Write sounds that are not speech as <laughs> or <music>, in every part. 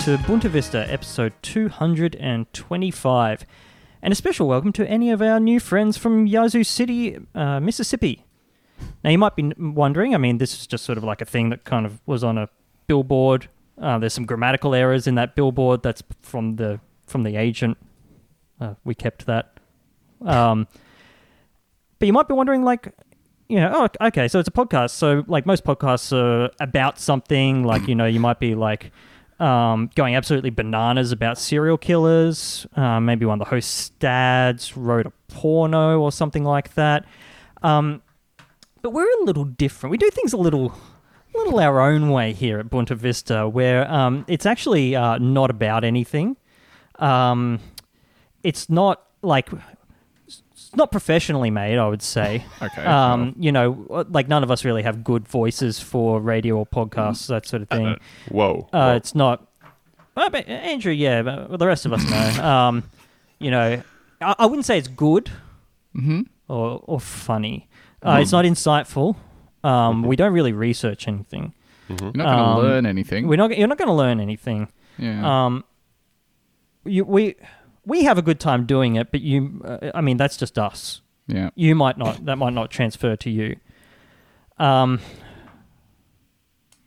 to Bunta Vista, episode 225. And a special welcome to any of our new friends from Yazoo City, uh, Mississippi. Now, you might be wondering, I mean, this is just sort of like a thing that kind of was on a billboard. Uh, there's some grammatical errors in that billboard that's from the from the agent. Uh, we kept that. Um, but you might be wondering, like, you know, oh, okay, so it's a podcast. So, like, most podcasts are about something. Like, you know, you might be like um, going absolutely bananas about serial killers. Uh, maybe one of the hosts' dads wrote a porno or something like that. Um, but we're a little different. We do things a little, little our own way here at Bunta Vista, where um, it's actually uh, not about anything. Um, it's not like not professionally made, I would say. <laughs> Okay. Um, you know, like none of us really have good voices for radio or podcasts, that sort of thing. Uh, Whoa. Uh, Whoa. it's not. Well, but Andrew, yeah, but the rest of us know. <laughs> Um, you know, I, I wouldn't say it's good hmm or or funny. Uh, It's not insightful. Um, we don't really research anything. You're not going to Um, learn anything. We're not. You're not going to learn anything. yeah. Um, you, we we have a good time doing it, but you. Uh, I mean, that's just us. yeah. You might not. That might not transfer to you. Um,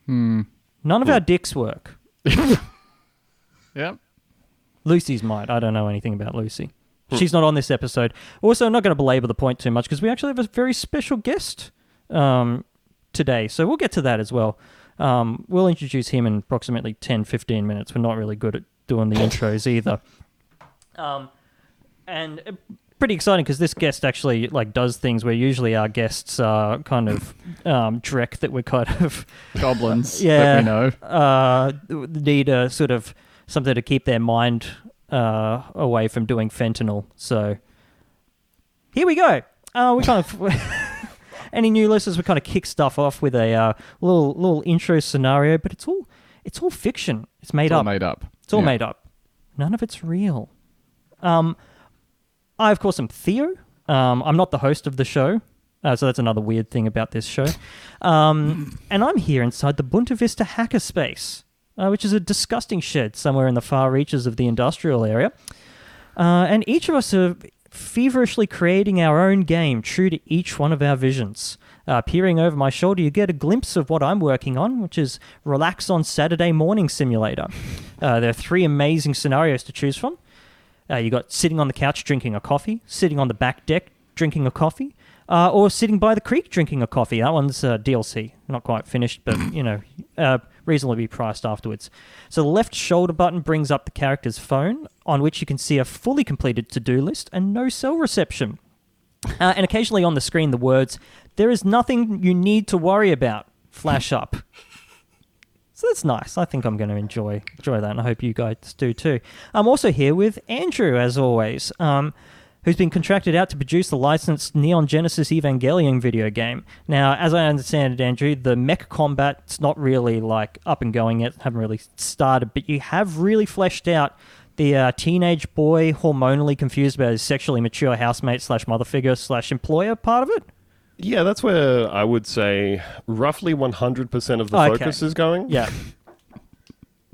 Hmm. none of our dicks work. <laughs> yeah. Lucy's might. I don't know anything about Lucy. She's not on this episode. Also, I'm not going to belabor the point too much because we actually have a very special guest um, today. So we'll get to that as well. Um, we'll introduce him in approximately 10, 15 minutes. We're not really good at doing the <laughs> intros either. Um, and uh, pretty exciting because this guest actually like does things where usually our guests are kind of um, Drek that we're kind of <laughs> Goblins. <laughs> Yeah. That we know. uh, need a sort of something to keep their mind uh, away from doing fentanyl. So here we go. Uh, we kind of <laughs> any new listeners, we kind of kick stuff off with a uh, little little intro scenario, but it's all it's all fiction. It's made It's all up. made up. It's all Yeah. made up. None of it's real. Um, I of course am Theo. Um, I'm not the host of the show, uh, so that's another weird thing about this show. Um, <laughs> and I'm here inside the Bunta Vista hackerspace, uh, which is a disgusting shed somewhere in the far reaches of the industrial area. Uh, and each of us are feverishly creating our own game, true to each one of our visions. Uh, peering over my shoulder, you get a glimpse of what I'm working on, which is Relax on Saturday Morning Simulator. Uh, there are three amazing scenarios to choose from. Uh, you got sitting on the couch drinking a coffee, sitting on the back deck drinking a coffee, uh, or sitting by the creek drinking a coffee. That one's uh, DLC, not quite finished, but <coughs> you know, uh, reasonably priced afterwards. So the left shoulder button brings up the character's phone, on which you can see a fully completed to-do list and no cell reception. Uh, and occasionally on the screen, the words "There is nothing you need to worry about" flash up. <laughs> So that's nice. I think I'm going to enjoy enjoy that, and I hope you guys do too. I'm also here with Andrew, as always, um, who's been contracted out to produce the licensed Neon Genesis Evangelion video game. Now, as I understand it, Andrew, the mech combat's not really like up and going yet, haven't really started, but you have really fleshed out the uh, teenage boy hormonally confused about his sexually mature housemate slash mother figure slash employer part of it. Yeah, that's where I would say roughly 100% of the Okay. focus is going. Yeah.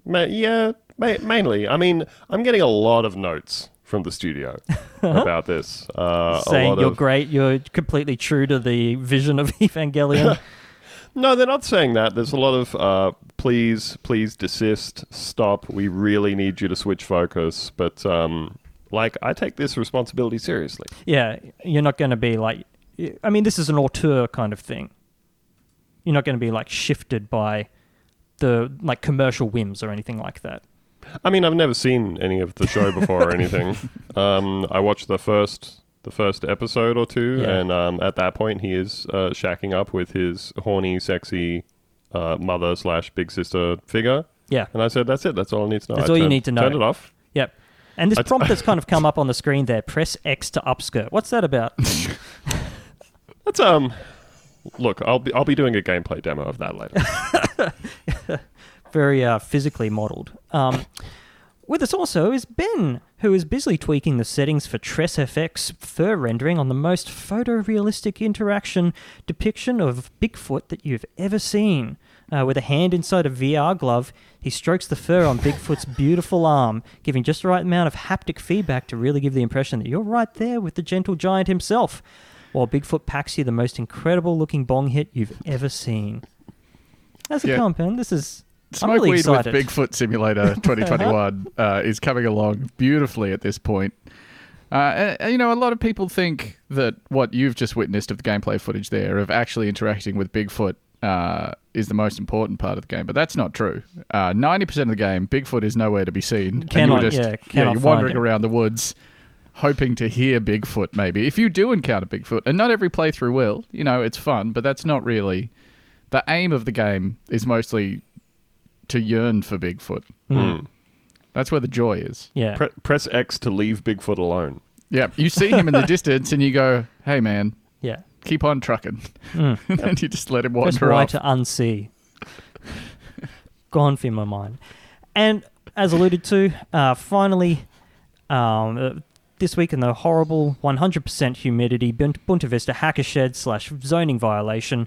Ma- yeah, ma- mainly. I mean, I'm getting a lot of notes from the studio <laughs> about this. Uh, a saying lot you're of, great, you're completely true to the vision of <laughs> Evangelion. <laughs> No, they're not saying that. There's a lot of uh, please, please desist, stop. We really need you to switch focus. But um, like, I take this responsibility seriously. yeah, you're not going to be like. I mean, this is an auteur kind of thing. You're not going to be like shifted by the like commercial whims or anything like that. I mean, I've never seen any of the show before or anything. <laughs> Um, I watched the first the first episode or two, Yeah. and um, at that point, he is uh, shacking up with his horny, sexy uh, mother slash big sister figure. Yeah. And I said, "That's it. That's all I need to know." That's I all you need to know. Turn it off. Yep. And this prompt that's kind of <laughs> come up on the screen there: press X to upskirt. What's that about? <laughs> That's um. Look, I'll be I'll be doing a gameplay demo of that later. <laughs> very uh, physically modelled. Um, with us also is Ben, who is busily tweaking the settings for TressFX fur rendering on the most photorealistic interaction depiction of Bigfoot that you've ever seen. Uh, with a hand inside a VR glove, he strokes the fur on Bigfoot's <laughs> beautiful arm, giving just the right amount of haptic feedback to really give the impression that you're right there with the gentle giant himself, while Bigfoot packs you the most incredible looking bong hit you've ever seen. How's a Yeah. This is. Smoke really Weed excited. with Bigfoot Simulator <laughs> 2021 uh, is coming along beautifully at this point. Uh, and, you know, a lot of people think that what you've just witnessed of the gameplay footage there, of actually interacting with Bigfoot, uh, is the most important part of the game. But that's not true. Uh, 90% of the game, Bigfoot is nowhere to be seen. and you're just, yeah, cannot you're wandering him. around the woods hoping to hear Bigfoot, maybe. If you do encounter Bigfoot, and not every playthrough will, you know, it's fun, but that's not really. The aim of the game is mostly to yearn for Bigfoot. Mm. That's where the joy is. Yeah. Pre- press X to leave Bigfoot alone. Yeah, you see him in the <laughs> distance and you go, "Hey, man, yeah. keep on trucking," Mm. <laughs> and then you just let him Press wander Y off. to unsee. Gone from my mind. And as alluded to, uh, finally, um, this week in the horrible 100% humidity Bunt- Bunta Vista hacker shed slash zoning violation,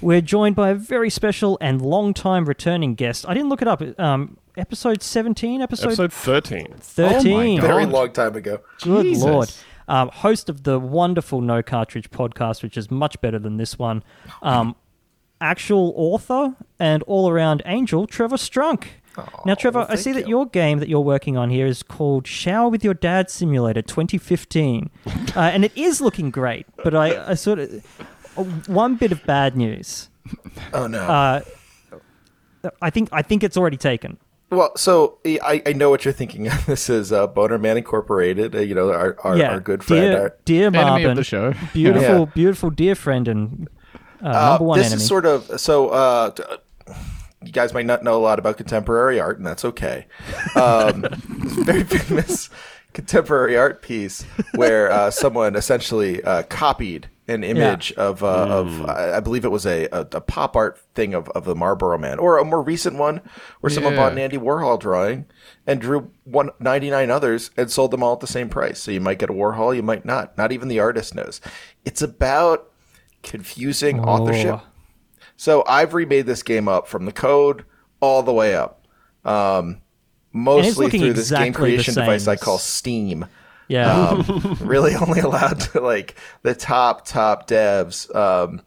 we're joined by a very special and long-time returning guest. I didn't look it up. Um, episode 17, episode, Episode 13. 13. God. Very long time ago. Good Jesus. lord. Um, host of the wonderful No Cartridge podcast, which is much better than this one. Um, actual author and all around angel, Trevor Strunk. Now, Trevor, I thank see that your game that you're working on here is called Shower with Your Dad Simulator 2015. <laughs> uh, and it is looking great, but I, I sort of. uh, One bit of bad news. Oh no. Uh, I think I think it's already taken. well, so I, I know what you're thinking. <laughs> this is uh, Boner Man Incorporated. Uh, you know our our, yeah, our good friend. dear, our, dear Enemy Marvin, of the show. <laughs> beautiful, Yeah. beautiful dear friend and uh, Uh, number one this enemy. is sort of so. T- you guys might not know a lot about contemporary art, and that's okay. Um, <laughs> very famous contemporary art piece where uh, someone essentially uh, copied an image of, uh, of I I believe it was a, a, a pop art thing of, of the Marlboro Man, or a more recent one where someone Yeah. bought an Andy Warhol drawing and drew one ninety nine others and sold them all at the same price. So you might get a Warhol, you might not. Not even the artist knows. It's about confusing authorship. So I've remade this game up from the code all the way up, um, mostly through this game exactly creation device I call Steam. yeah. Um, <laughs> really only allowed to like the top top devs. Um,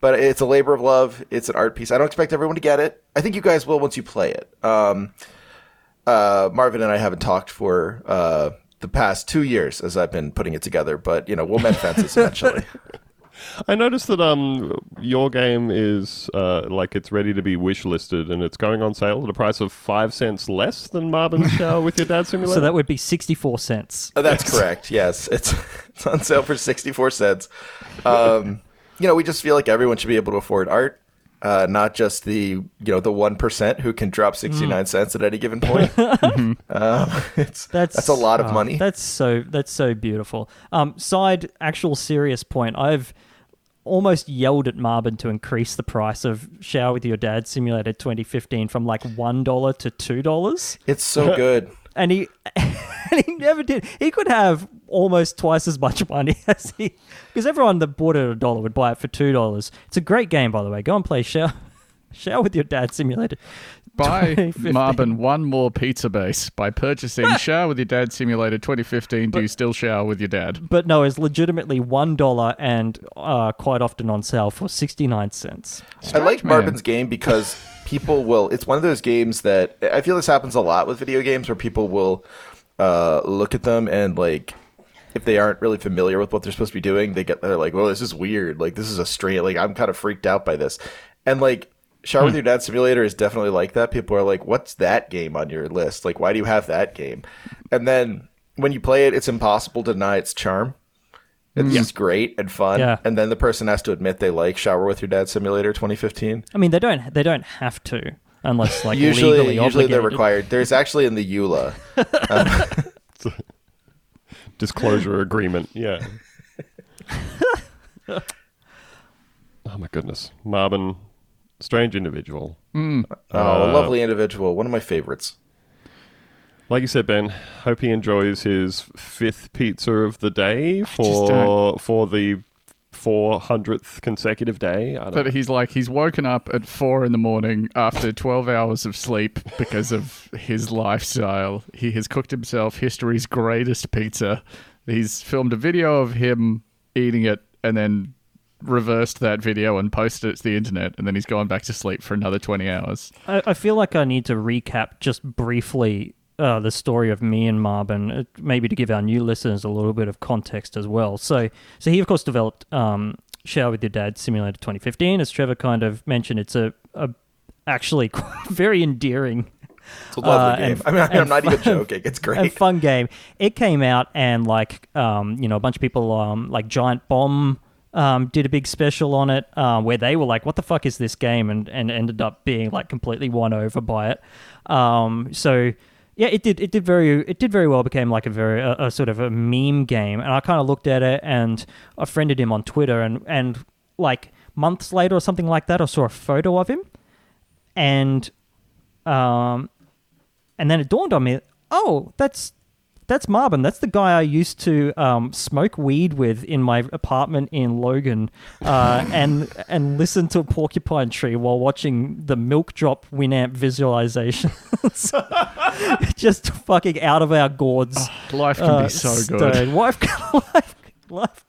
but it's a labor of love. It's an art piece. I don't expect everyone to get it. I think you guys will once you play it. Um, uh, Marvin and I haven't talked for uh, the past two years as I've been putting it together, but you know we'll mend fences eventually. <laughs> I noticed that um your game is uh like it's ready to be wish listed and it's going on sale at a price of five cents less than Marvin's <laughs> Shower with your dad simulator. so that would be 64 cents. Uh, That's correct. Yes, it's <laughs> it's on sale for sixty four cents. Um, you know, we just feel like everyone should be able to afford art, uh, not just the you know the one percent who can drop sixty nine cents at any given <laughs> point. um, <laughs> it's That's that's a lot of oh, money. That's so that's so beautiful. Um, side actual serious point. I've almost yelled at Marvin to increase the price of Shower with Your Dad Simulator 2015 from like one dollar to two dollars, It's so <laughs> good. and he and he never did. He could have almost twice as much <laughs> money as he because everyone that bought it at a dollar would buy it for two dollars. It's a great game, by the way. Go and play Shower. <laughs> Shower with your dad simulator. Buy 2015. <laughs> Marvin one more pizza base by purchasing Shower with Your Dad Simulator 2015. Do you still shower with your dad? but no, it's legitimately one dollar and uh, quite often on sale for sixty nine cents. I like man. Marvin's game because people will. It's one of those games that I feel this happens a lot with video games where people will uh, look at them and like if they aren't really familiar with what they're supposed to be doing, they get they're like, "Well, this is weird. Like this is a strange. Like I'm kind of freaked out by this." And like Shower hmm. with Your Dad Simulator is definitely like that. People are like, "What's that game on your list? Like, why do you have that game?" And then when you play it, it's impossible to deny its charm. It's just great and fun. Yeah. And then the person has to admit they like Shower with Your Dad Simulator 2015. I mean, they don't they don't have to unless like usually, legally usually they're required. There's actually in the EULA. <laughs> <laughs> <laughs> Disclosure <laughs> agreement. Yeah. <laughs> oh my goodness, Marvin, strange individual. Oh, Uh, a lovely individual. One of my favorites. Like you said, Ben, hope he enjoys his fifth pizza of the day for for the four hundredth consecutive day. I don't But know. he's like he's woken up at four in the morning after twelve hours of sleep because of his lifestyle. He has cooked himself history's greatest pizza. He's filmed a video of him eating it and then reversed that video and posted it to the internet and then he's gone back to sleep for another twenty hours. I, I feel like I need to recap just briefly uh, the story of me and Marvin, uh, maybe to give our new listeners a little bit of context as well. So, so he of course developed um, Shower with Your Dad Simulator 2015. As Trevor kind of mentioned, it's a, a actually <laughs> very endearing It's a lovely Uh, game. and- I mean, and I'm not even <laughs> joking. It's and great. fun game. It came out and like um, you know a bunch of people um, like Giant Bomb um, did a big special on it um, where they were like, "What the fuck is this game?" and and ended up being like completely won over by it. Um, so yeah, it did it did very it did very well. Became like a very a, a sort of a meme game, and I kind of looked at it and I friended him on Twitter, and and like months later or something like that, I saw a photo of him, and um, and then it dawned on me, oh, that's that's Marvin. That's the guy I used to um, smoke weed with in my apartment in Logan, uh, <laughs> and and listen to a porcupine tree while watching the MilkDrop Winamp visualizations. <laughs> Just fucking out of our gourds. Life can uh, be so good. stone. Life, <laughs> life, life.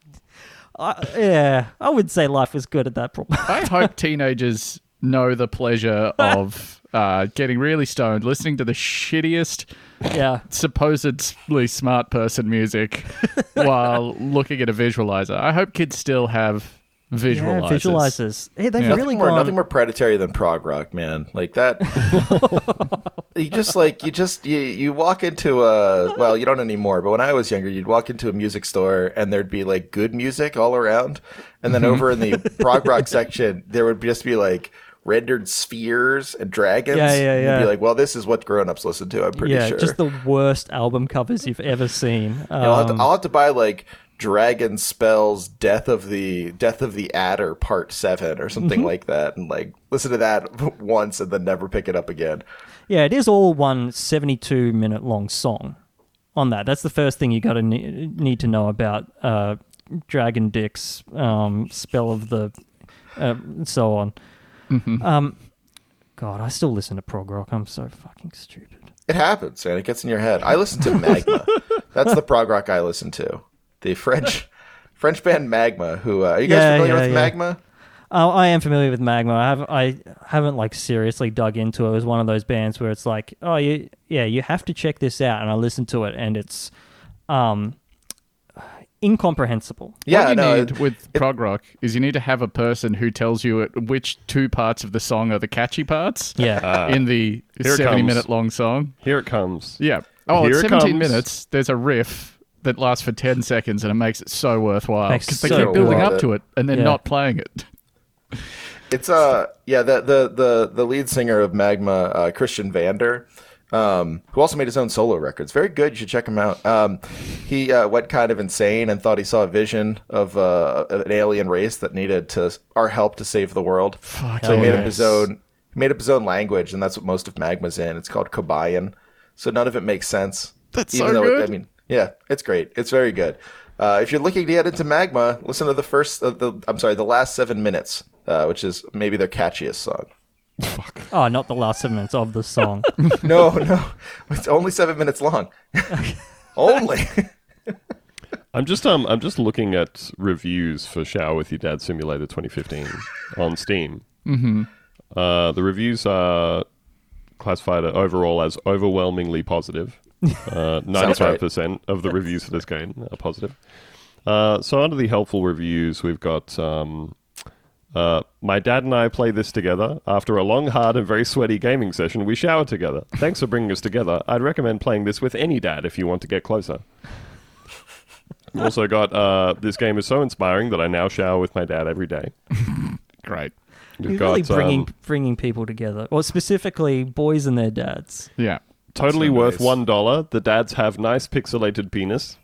I yeah, I would say life is good at that point. I hope teenagers know the pleasure of uh, getting really stoned, listening to the shittiest yeah. supposedly smart person music <laughs> while looking at a visualizer. I hope kids still have visualizers. Yeah, visualizers. Hey, they've Yeah. really nothing more, gone. nothing more predatory than prog rock, man. Like that. <laughs> you just like you just you you walk into a well, you don't anymore. But when I was younger, you'd walk into a music store and there'd be like good music all around, and then mm-hmm. over in the prog rock section, there would just be like rendered spheres and dragons. Yeah, yeah, yeah. You'd be like, well, this is what grown-ups listen to. I'm pretty yeah, sure. just the worst album covers you've ever seen. <laughs> Know, I'll, have to, Um, I'll have to buy like Dragon Spells Death of the Death of the Adder Part 7 or something Mm-hmm. like that and like listen to that <laughs> once and then never pick it up again. yeah, it is all one 72 minute long song on that. That's the first thing you got to ne- need to know about uh, Dragon Dick's um, spell of the uh, and so on. Mm-hmm. Um, God, I still listen to prog rock. I'm so fucking stupid. It happens, man. It gets in your head. I listen to Magma. <laughs> That's the prog rock I listen to. The French French band Magma who uh, are you guys Yeah, familiar yeah, with yeah. Magma? Oh, I am familiar with Magma. I have I haven't like seriously dug into it. It was one of those bands where it's like, oh, you yeah, you have to check this out, and I listened to it, and it's um incomprehensible. Yeah, what you no, need it- with prog rock is you need to have a person who tells you it- which two parts of the song are the catchy parts Yeah, <laughs> Ah, in the seventy-minute long song. here it comes. Yeah. Oh, Here it's 17 comes. minutes. There's a riff that lasts for 10 seconds and it makes it so worthwhile because they so keep building up it. to it and then Yeah. not playing it. It's uh yeah the the the the lead singer of Magma, uh, Christian Vander, um, who also made his own solo records. Very good. You should check him out. Um, he uh, went kind of insane and thought he saw a vision of uh, an alien race that needed to our help to save the world. Fuck so he made up his own he made up his own language, and that's what most of Magma's in. It's called Kobaïan. So none of it makes sense. That's even so though It, I mean, yeah, it's great. It's very good. Uh, if you're looking to get into Magma, listen to the first, uh, the I'm sorry, the last seven minutes, uh, which is maybe their catchiest song. Oh, not the last seven minutes of the song. <laughs> No, no, it's only seven minutes long. <laughs> only. I'm just um I'm just looking at reviews for Shower with Your Dad Simulator 2015 on Steam. Mm-hmm. Uh, the reviews are classified overall as overwhelmingly positive. Uh, <laughs> 95% of the reviews for this game are positive. Uh, so under the helpful reviews, we've got um, uh, my dad and I play this together. After a long, hard, and very sweaty gaming session, we shower together. Thanks for bringing us together. I'd recommend playing this with any dad if you want to get closer. also got uh, this game is so inspiring that I now shower with my dad every day. <laughs> Great. We've You're got really bringing um, bringing people together, or specifically boys and their dads. Yeah. totally worth nice. one dollar. The dads have nice pixelated penis.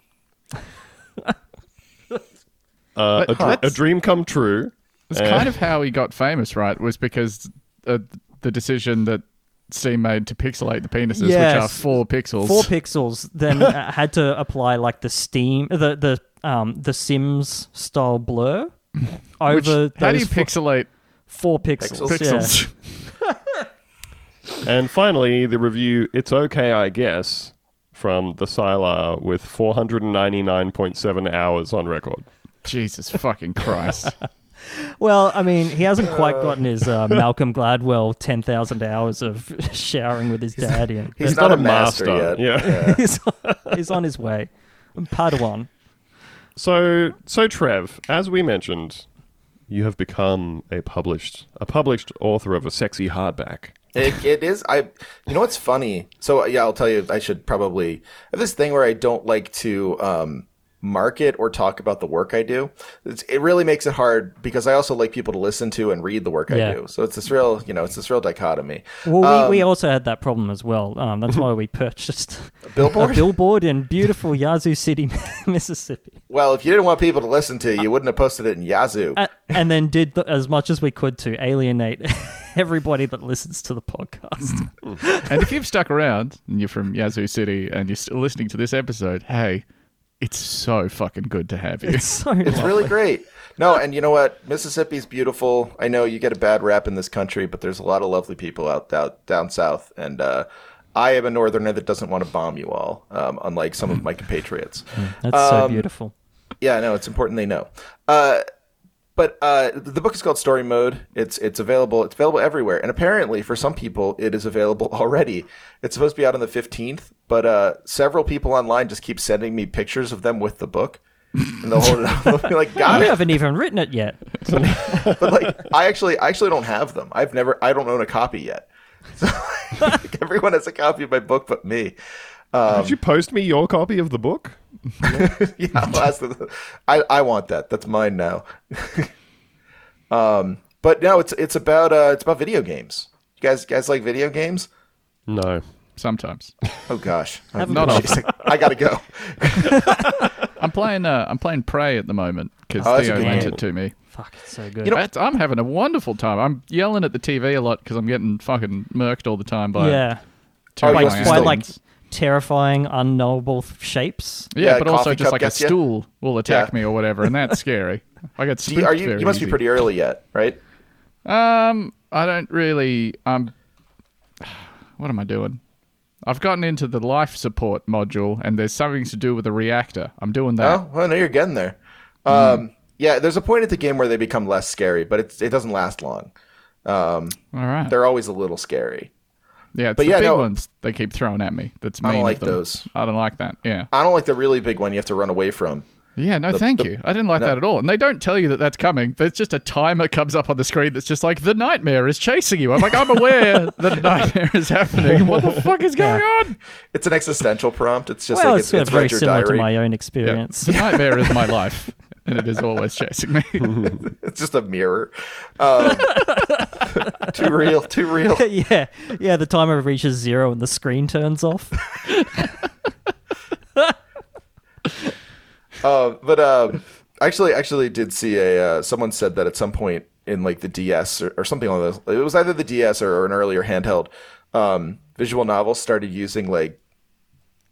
<laughs> Uh, a, dr- a dream come true. It's Uh, kind of how he got famous, right? Was because uh, the decision that Steam made to pixelate the penises, which are four pixels. Four pixels, then <laughs> uh, had to apply like the Steam, the the um the Sims style blur <laughs> over Which, those how do you four, pixelate four pixels. Pixels. Yeah. <laughs> And finally, the review It's Okay, I Guess from the Sylar with 499.7 hours on record. Jesus fucking Christ. Well, I mean, he hasn't quite gotten his uh, <laughs> Malcolm Gladwell 10,000 hours of <laughs> showering with his dad yet. He's, He's not, not a a master, master, yet. yeah. <laughs> he's, he's on his way. Padawan. So, so Trev, as we mentioned, you have become a published a published author of a sexy hardback. It, it is. I. You know what's funny? So yeah, I'll tell you. I should probably I have this thing where I don't like to um, market or talk about the work I do. It's, it really makes it hard because I also like people to listen to and read the work Yeah. I do. So it's this real, you know, it's this real dichotomy. Well, we, we Um, also had that problem as well. Um, that's why we <laughs> purchased billboard? <laughs> a billboard in beautiful Yazoo City, <laughs> Mississippi. Well, if you didn't want people to listen to, you wouldn't have posted it in Yazoo. A- and then did the, as much as we could to alienate everybody that listens to the podcast. and if you've stuck around and you're from Yazoo City and you're still listening to this episode, hey, it's so fucking good to have you. It's so It's lovely. really great. No, and you know what? Mississippi's beautiful. I know you get a bad rap in this country, but there's a lot of lovely people out, out down south. And uh, I am a northerner that doesn't want to bomb you all, um, unlike some of my compatriots. That's so Um, beautiful. Yeah, no, it's important they know. Uh, but uh, the book is called Story Mode. It's it's available. It's available everywhere, and apparently for some people it is available <laughs> already. It's supposed to be out on the fifteenth, but uh, several people online just keep sending me pictures of them with the book, and they'll hold it up. <laughs> They'll be like, "Got You it." haven't even written it yet. <laughs> but like I actually I actually don't have them. I've never I don't own a copy yet. So like, everyone has a copy of my book but me. Um, Did you post me your copy of the book? <laughs> yeah, I'll ask them. I I want that. That's mine now. <laughs> um, but no, it's it's about uh it's about video games. You guys guys like video games? No. Sometimes. Oh gosh, <laughs> Haven't Not often. I gotta go. I'm playing. Uh, I'm playing Prey at the moment because Oh, Theo lent it to me. Fuck, it's so good. You know- That's- I'm having a wonderful time. I'm yelling at the TV a lot because I'm getting fucking murked all the time by yeah. terrifying Oh, By, by like aliens. Terrifying, unknowable shapes. Yeah, Yeah, but also just like a gets ya? stool will attack Yeah. me or whatever, and that's <laughs> scary. I get Do you, spooked are you very you must easy. be pretty early yet, right? Um, I don't really. Um, what am I doing? I've gotten into the life support module, and there's something to do with the reactor. I'm doing that. Oh, well, no, you're getting there. Um, yeah, there's a point at the game where they become less scary, but it's, it doesn't last long. Um, All right. they're always a little scary. Yeah, it's but the yeah, big no- ones they keep throwing at me. That's I don't like them. those. I don't like that. Yeah. I don't like the really big one you have to run away from. Yeah, no, thank the- you. I didn't like no. that at all. And they don't tell you that that's coming. There's just a timer comes up on the screen that's just like the nightmare is chasing you. I'm like, I'm aware <laughs> that a nightmare is happening. What the fuck is going on? It's an existential prompt. It's just well, like it's, it's, it's very read your similar to my own Yeah. experience. The nightmare is my life, <laughs> and it is always chasing me. <laughs> It's just a mirror. Um, <laughs> too real. Too real. <laughs> yeah, yeah. The timer reaches zero and the screen turns off. Uh, but um, actually, actually, did see a uh, someone said that at some point in like the DS or, or something like those. It was either the DS or, or an earlier handheld. Um, visual novels started using like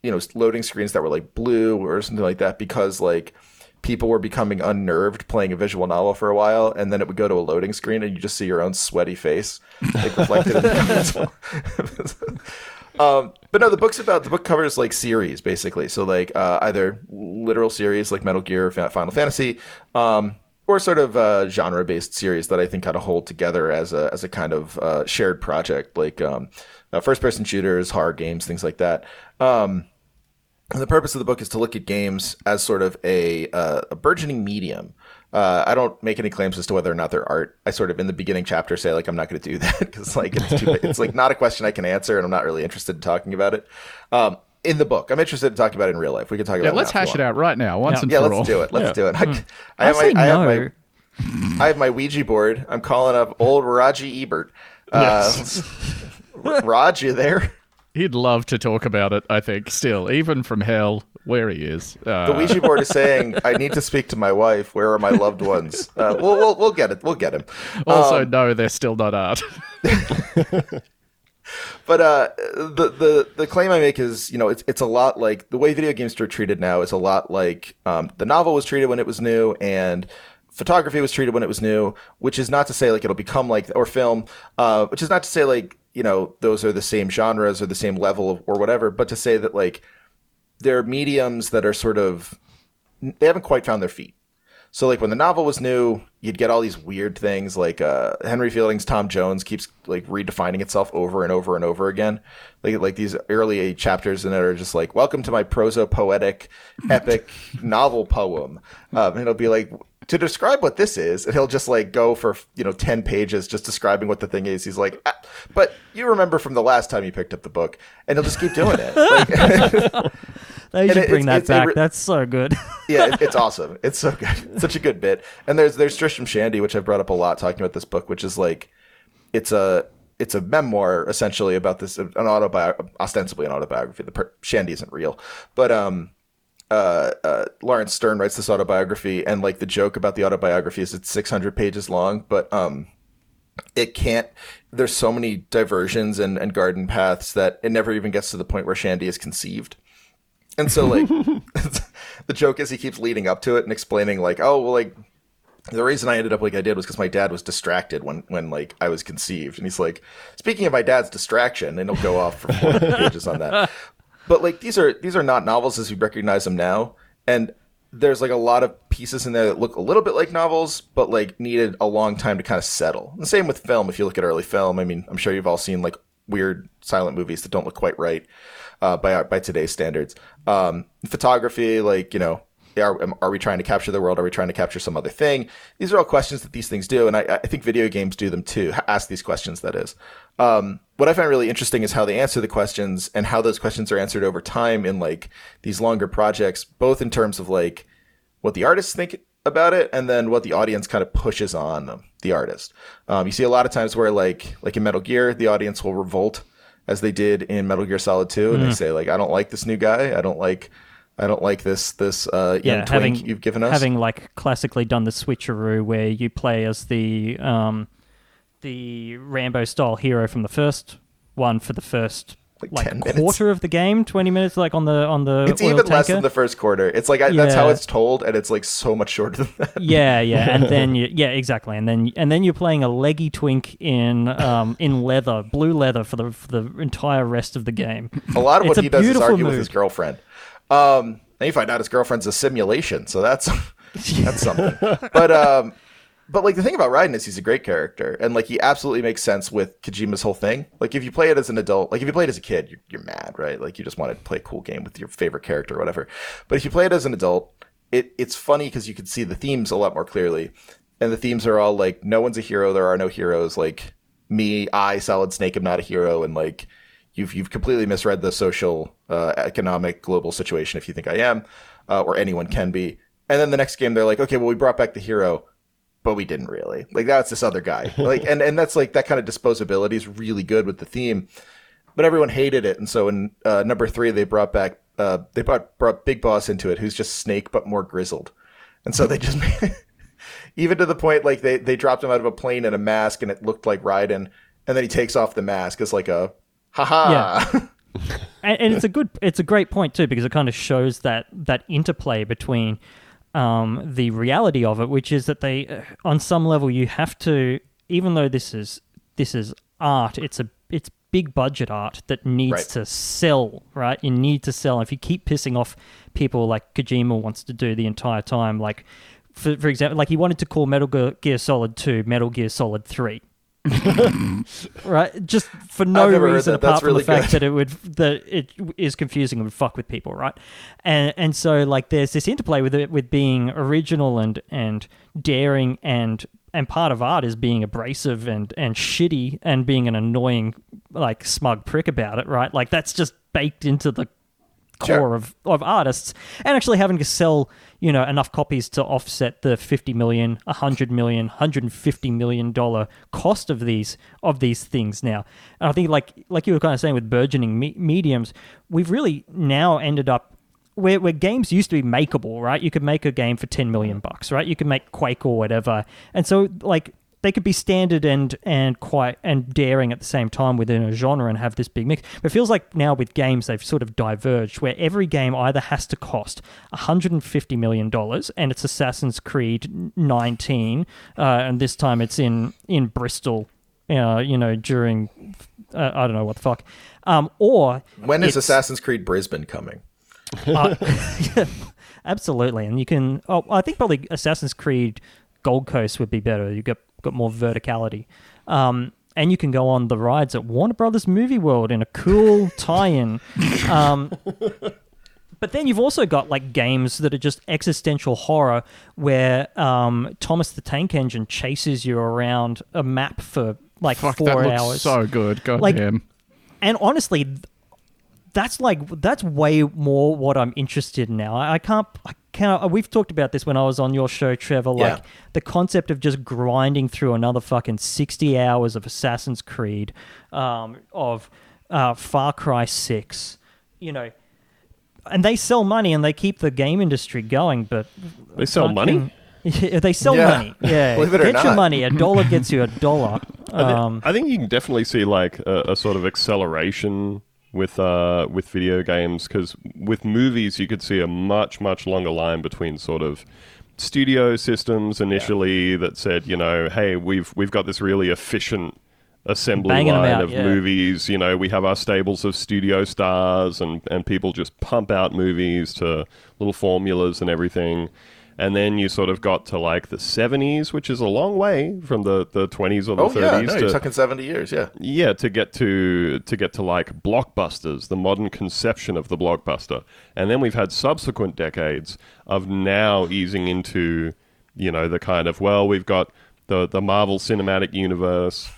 you know loading screens that were like blue or something like that because like people were becoming unnerved playing a visual novel for a while and then it would go to a loading screen and you just see your own sweaty face like reflected in the console. <laughs> <laughs> um, but no the book's about the book covers like series basically so like uh, either literal series like metal gear Fa- final fantasy um, or sort of uh, genre based series that i think kind of hold together as a as a kind of uh, shared project like um, uh, first person shooters horror games things like that um, the purpose of the book is to look at games as sort of a, uh, a burgeoning medium. Uh, I don't make any claims as to whether or not they're art. I sort of in the beginning chapter say like I'm not going to do that <laughs> because like it's too, it's like not a question I can answer and I'm not really interested in talking about it. Um, in the book, I'm interested in talking about it in real life. We can talk about Yeah, it. let's now hash it out right now, once Yeah. and Yeah, for let's all. do it. Let's Yeah. do it. I, I I have say my, I have my I have my Ouija board. I'm calling up old Raji Ebert. Uh, <laughs> Raj, you there? He'd love to talk about it, I think, still, even from hell, where he is. Uh, The Ouija board is saying, <laughs> "I need to speak to my wife. Where are my loved ones?" Uh, we'll, we'll we'll get it. We'll get him. also, Um, no, they're still not art. <laughs> <laughs> But uh, the the the claim I make is, you know, it's it's a lot like the way video games are treated now is a lot like um, the novel was treated when it was new, and photography was treated when it was new, which is not to say like it'll become like or film, uh, which is not to say like you know those are the same genres or the same level of, or whatever, but to say that like they're mediums that are sort of they haven't quite found their feet. So like when the novel was new, you'd get all these weird things like uh, Henry Fielding's Tom Jones keeps like redefining itself over and over and over again. Like like these early chapters in it are just like welcome to my proso poetic epic <laughs> novel poem. Um, and it'll be like to describe what this is, and he'll just like go for you know ten pages just describing what the thing is. He's like, ah, but you remember from the last time you picked up the book, and he'll just keep doing it. Like, <laughs> <laughs> They should bring that it's back. re- That's so good. <laughs> yeah, it, it's awesome. It's so good. It's such a good bit. And there's there's Tristram Shandy, which I've brought up a lot talking about this book, which is like it's a it's a memoir essentially about this an autobi ostensibly an autobiography. The per- Shandy isn't real, but um. Uh, uh, Laurence Sterne writes this autobiography, and like the joke about the autobiography is it's 600 pages long, but um, it can't. There's so many diversions and, and garden paths that it never even gets to the point where Shandy is conceived. And so like <laughs> <laughs> the joke is he keeps leading up to it and explaining like, oh well like the reason I ended up like I did was because my dad was distracted when when like I was conceived. And he's like, speaking of my dad's distraction, and he'll go off for 400 <laughs> pages on that. But like these are these are not novels as we recognize them now. And there's like a lot of pieces in there that look a little bit like novels, but like needed a long time to kind of settle. And the same with film. If you look at early film, I mean, I'm sure you've all seen like weird silent movies that don't look quite right uh, by by today's standards. Um, photography, like you know, are are we trying to capture the world? Are we trying to capture some other thing? These are all questions that these things do, and I, I think video games do them too. Ask these questions. That is. Um, what I find really interesting is how they answer the questions and how those questions are answered over time in like these longer projects, both in terms of like what the artists think about it and then what the audience kind of pushes on them, the artist. Um, you see a lot of times where like like in Metal Gear, the audience will revolt as they did in Metal Gear Solid 2 and they say like I don't like this new guy. I don't like I don't like this this uh, young yeah, twink having you've given us. having like classically done the switcheroo where you play as the um the Rambo style hero from the first one for the first Like like, 10 minutes. quarter of the game, twenty minutes, like on the on the it's even less than the first quarter. It's like I, that's how it's told, and it's like so much shorter than that. yeah, yeah, and then <laughs> you, yeah, exactly, and then and then you're playing a leggy twink in um in leather, blue leather for the for the entire rest of the game. A lot of what he does is argue with his girlfriend. Um, then you find out his girlfriend's a simulation, so that's <laughs> that's something. <laughs> But um, but like the thing about Raiden is he's a great character, and like he absolutely makes sense with Kojima's whole thing. Like if you play it as an adult, like if you play it as a kid, you're, you're mad, right? Like you just want to play a cool game with your favorite character or whatever. But if you play it as an adult, it it's funny because you can see the themes a lot more clearly, and the themes are all like no one's a hero, there are no heroes. Like me, I, Solid Snake, am not a hero, and like you've you've completely misread the social, uh, economic, global situation if you think I am, uh, or anyone can be. And then the next game, they're like, okay, well, we brought back the hero, but we didn't really. Like that's this other guy. <laughs> Like, and and that's like that kind of disposability is really good with the theme, but everyone hated it, and so in uh, number three, they brought back uh, they brought brought Big Boss into it, who's just Snake but more grizzled, and so they just. <laughs> Even to the point, like they, they dropped him out of a plane in a mask, and it looked like Raiden, and then he takes off the mask as like a, haha. <laughs> and, and it's a good it's a great point too because it kind of shows that that interplay between um, the reality of it which is that they uh, on some level you have to even though this is this is art it's a it's big budget art that needs Right. to sell right? You need to sell. If you keep pissing off people like Kojima wants to do the entire time like for, for example like he wanted to call Metal Gear- Gear Solid 2 Metal Gear Solid 3 <laughs> right? Just for no I've never heard reason that. apart That's from really the fact that it would that it is confusing and would fuck with people, right? And and so like there's this interplay with it with being original and and daring and and part of art is being abrasive and and shitty and being an annoying like smug prick about it, right? Like that's just baked into the core Sure. of, of artists and actually having to sell you know enough copies to offset the 50 million 100 million 150 million dollar cost of these of these things now. And i think like like you were kind of saying with burgeoning me- mediums we've really now ended up where, where games used to be makeable right? You could make a game for 10 million bucks right? You could make quake or whatever. And so like they could be standard and and quite and daring at the same time within a genre and have this big mix. But it feels like now with games they've sort of diverged, where every game either has to cost 150 million dollars, and it's Assassin's Creed 19, uh, and this time it's in in Bristol, uh, you know, during uh, I don't know what the fuck, um, or When is Assassin's Creed Brisbane coming? uh, <laughs> absolutely, and you can. Oh, I think probably Assassin's Creed Gold Coast would be better. You got got more verticality, um, and you can go on the rides at Warner Brothers Movie World in a cool <laughs> tie-in. Um, but then you've also got like games that are just existential horror, where um, Thomas the Tank Engine chases you around a map for like Fuck, four that looks hours. so good. God Like- and honestly that's like that's way more what i'm interested in now i, I can't i can't we've talked about this when i was on your show trevor like Yeah. the concept of just grinding through another fucking 60 hours of assassin's creed um, of uh, far cry 6 you know and they sell money and they keep the game industry going but They sell money? Yeah, <laughs> they sell Yeah. money. Yeah, <laughs> Believe it or get your money. A dollar gets you a <laughs> dollar. I, thi- Um, I think you can definitely see like a, a sort of acceleration with uh, with video games because with movies you could see a much much longer line between sort of studio systems initially that said you know hey we've we've got this really efficient assembly Banging line out, of yeah. movies. You know we have our stables of studio stars and and people just pump out movies to little formulas and everything and then you sort of got to like the 70s which is a long way from the, the 20s or the Oh 30s yeah, no, to, you're talking 70 years. Yeah. yeah, to get to to get to like blockbusters, the modern conception of the blockbuster, and then we've had subsequent decades of now easing into, you know, the kind of well, we've got the the Marvel Cinematic Universe,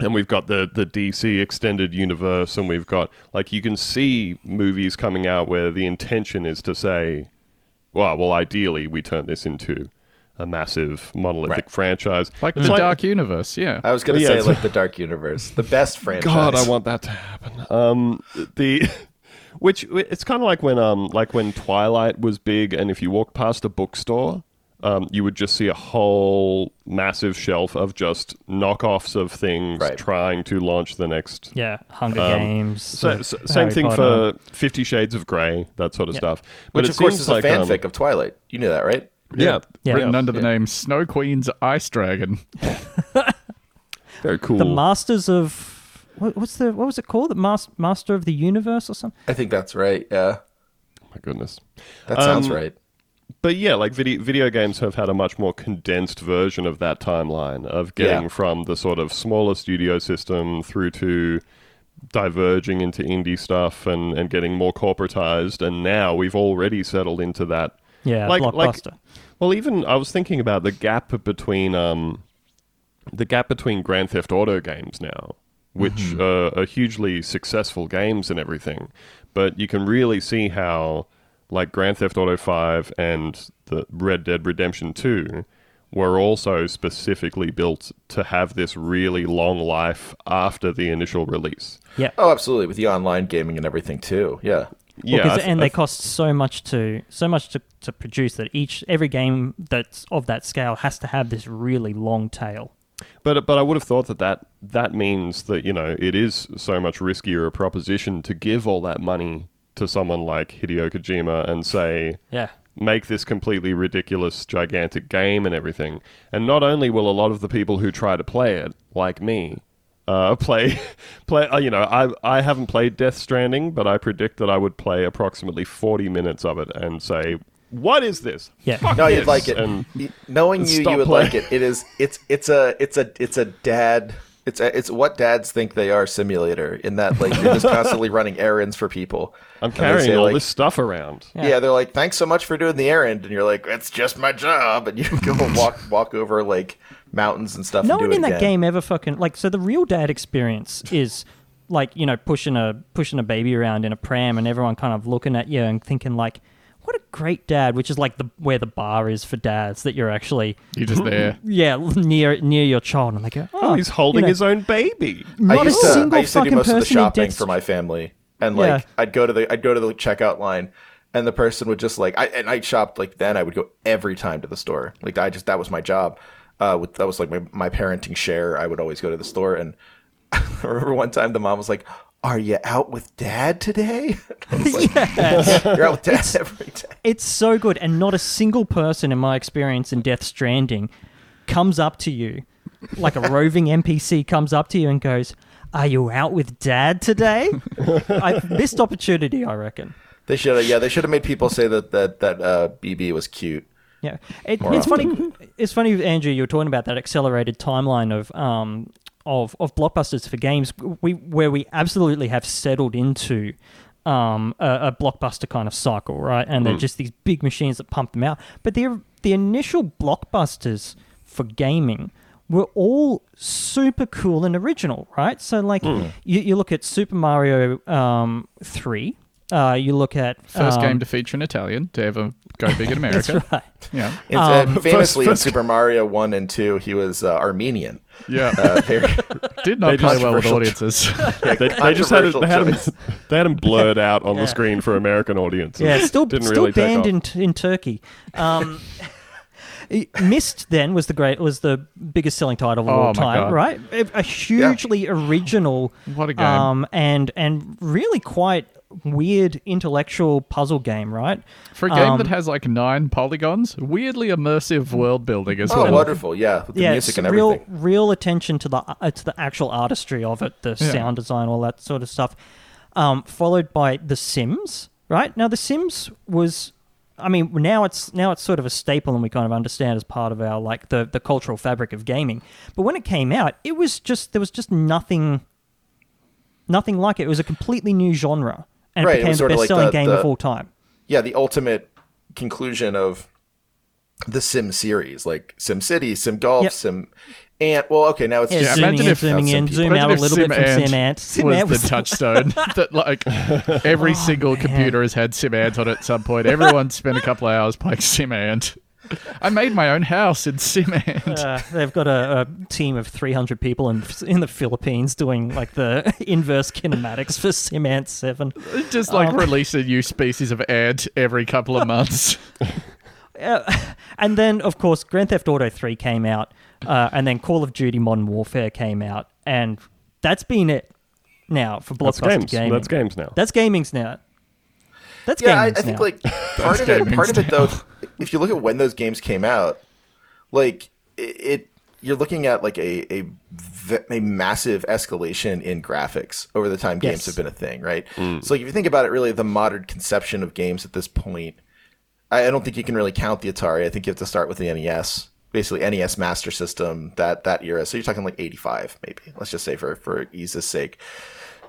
and we've got the the DC extended universe, and we've got like you can see movies coming out where the intention is to say, well, well, ideally we turn this into a massive monolithic Right. franchise, Like It's the Dark Universe, yeah. I was gonna Yeah, say like the Dark Universe, the best franchise. <laughs> God, I want that to happen. Um, the <laughs> which it's kind of like when um like when Twilight was big, and if you walk past a bookstore, um, you would just see a whole massive shelf of just knockoffs of things Right. trying to launch the next. yeah, Hunger Um, Games. So, so- same thing Potter. for Fifty Shades of Grey, that sort of Yeah. stuff. But Which of course seems is a like, um, fanfic of Twilight. You knew that, right? yeah, Yeah. Written under the Yeah. name Snow Queen's Ice Dragon. <laughs> very cool. the Masters of what, what's the what was it called? The Mas- Master of the Universe or something? I think that's right. Yeah, My goodness. that sounds Um, right. But yeah, like video video games have had a much more condensed version of that timeline of getting Yeah. from the sort of smaller studio system through to diverging into indie stuff and, and getting more corporatized and now we've already settled into that Yeah, Like- like- blockbuster. well even I was thinking about the gap between um the gap between Grand Theft Auto games now which uh, are hugely successful games and everything but you can really see how like Grand Theft Auto 5 and the Red Dead Redemption 2 were also specifically built to have this really long life after the initial release. yeah. Oh, absolutely, with the online gaming and everything too. Yeah. Well, Yeah, 'cause- I th- and I they cost so much to so much to, to produce that each every game that's of that scale has to have this really long tail. But but I would have thought that, that that means that you know it is so much riskier a proposition to give all that money to someone like Hideo Kojima and say Yeah. make this completely ridiculous gigantic game and everything. And not only will a lot of the people who try to play it, like me, uh, <laughs> play play uh, you know I I haven't played Death Stranding, but I predict that I would play approximately 40 minutes of it and say what is this? Yeah. Fuck No, this. you'd like it. And Y- Knowing you, you would playing. like it. It is. It's. It's a. It's a. It's a dad. It's uh, it's what dads think they are simulator in that like you're just constantly <laughs> running errands for people. I'm carrying say, all like, this stuff around. Yeah. they're like, thanks so much for doing the errand, and you're like, it's just my job, and you go <laughs> walk walk over like mountains and stuff. No and do one it in that again. game ever fucking like. So the real dad experience <laughs> is like you know pushing a pushing a baby around in a pram and everyone kind of looking at you and thinking like, what a great dad. Which is like the where the bar is for dads that you're actually You're just there. <laughs> yeah near near your child and they go, oh, Oh, he's holding you know, his own baby. I Not a used to, single I used to do fucking most of the shopping for my family, and like Yeah. I'd go to the I'd go to the checkout line, and the person would just like I and I shopped like then I would go every time to the store, like I just that was my job. Uh, with that was like my, my parenting share. I would always go to the store, and <laughs> I remember one time the mom was like, "Are you out with dad today?" <laughs> I was You're out with dad every day. It's so good, and not a single person in my experience in Death Stranding comes up to you, like a <laughs> roving NPC comes up to you and goes, "Are you out with Dad today?" I missed opportunity, I reckon. They should have, yeah, they should have made people say that that that uh, BB was cute. Yeah, it, it's often. funny. It's funny, Andrew. You were talking about that accelerated timeline of um of of blockbusters for games. We where we absolutely have settled into um a, a blockbuster kind of cycle, right? And they're just these big machines that pump them out. But the the initial blockbusters for gaming were all super cool and original, right? So like you, you look at Super Mario um three. Uh, you look at First um, game to feature an Italian to ever go big in <laughs> America. That's right. Yeah. And, Um, uh, famously first- in Super Mario One and Two, he was uh, Armenian. Yeah. Uh, <laughs> Did not play well with Controversial audiences. <laughs> They, they just had it, they had him, they had him blurred out on Yeah. the screen for American audiences. Yeah, still didn't still really banned in in Turkey. Um, Myst then was the great was the biggest selling title of Oh all time, God. right? A, a hugely original, What a game. um, and and really quite weird intellectual puzzle game, right? For a game Um, that has like nine polygons, weirdly immersive world building as oh, well. wonderful! Yeah, with the yeah, music it's and real everything. real attention to the uh, to the actual artistry of it, the Yeah. sound design, all that sort of stuff. Um, followed by The Sims, right? Now The Sims was I mean, now it's now it's sort of a staple and we kind of understand as part of our like the the cultural fabric of gaming. But when it came out, it was just there was just nothing nothing like it. It was a completely new genre. And Right, it it became was the best selling the- game the- of all time. Yeah, the ultimate conclusion of the Sim series, like Sim City, Sim Golf, Yep. Sim Ant. Well, okay, now it's Yeah, just zooming imagine in, if- zooming in, people- zoom out a if little bit from SimAnt SimAnt. SimAnt was the was <laughs> touchstone that like every oh, single computer has had Sim Ant on it at some point. Everyone spent a couple of hours playing SimAnt. I made my own house in SimAnt. Uh, they've got a, a team of 300 people in in the Philippines doing like the <laughs> inverse kinematics for SimAnt 7. Just like um, release a new species of ant every couple of months. <laughs> Uh, and then, of course, Grand Theft Auto 3 came out, uh, and then Call of Duty Modern Warfare came out, and that's been it now for That's blockbuster games. gaming. That's games now. That's gaming's now. That's yeah. I, I gaming's think now. like <laughs> part of it, part of it though, if you look at when those games came out, like it, it you're looking at like a a massive escalation in graphics over the time games Yes. have been a thing, right? So like, if you think about it, really, the modern conception of games at this point, I, I don't think you can really count the Atari. I think you have to start with the NES, basically NES Master System, that that era. So you're talking like 85, maybe. Let's just say for for ease's sake.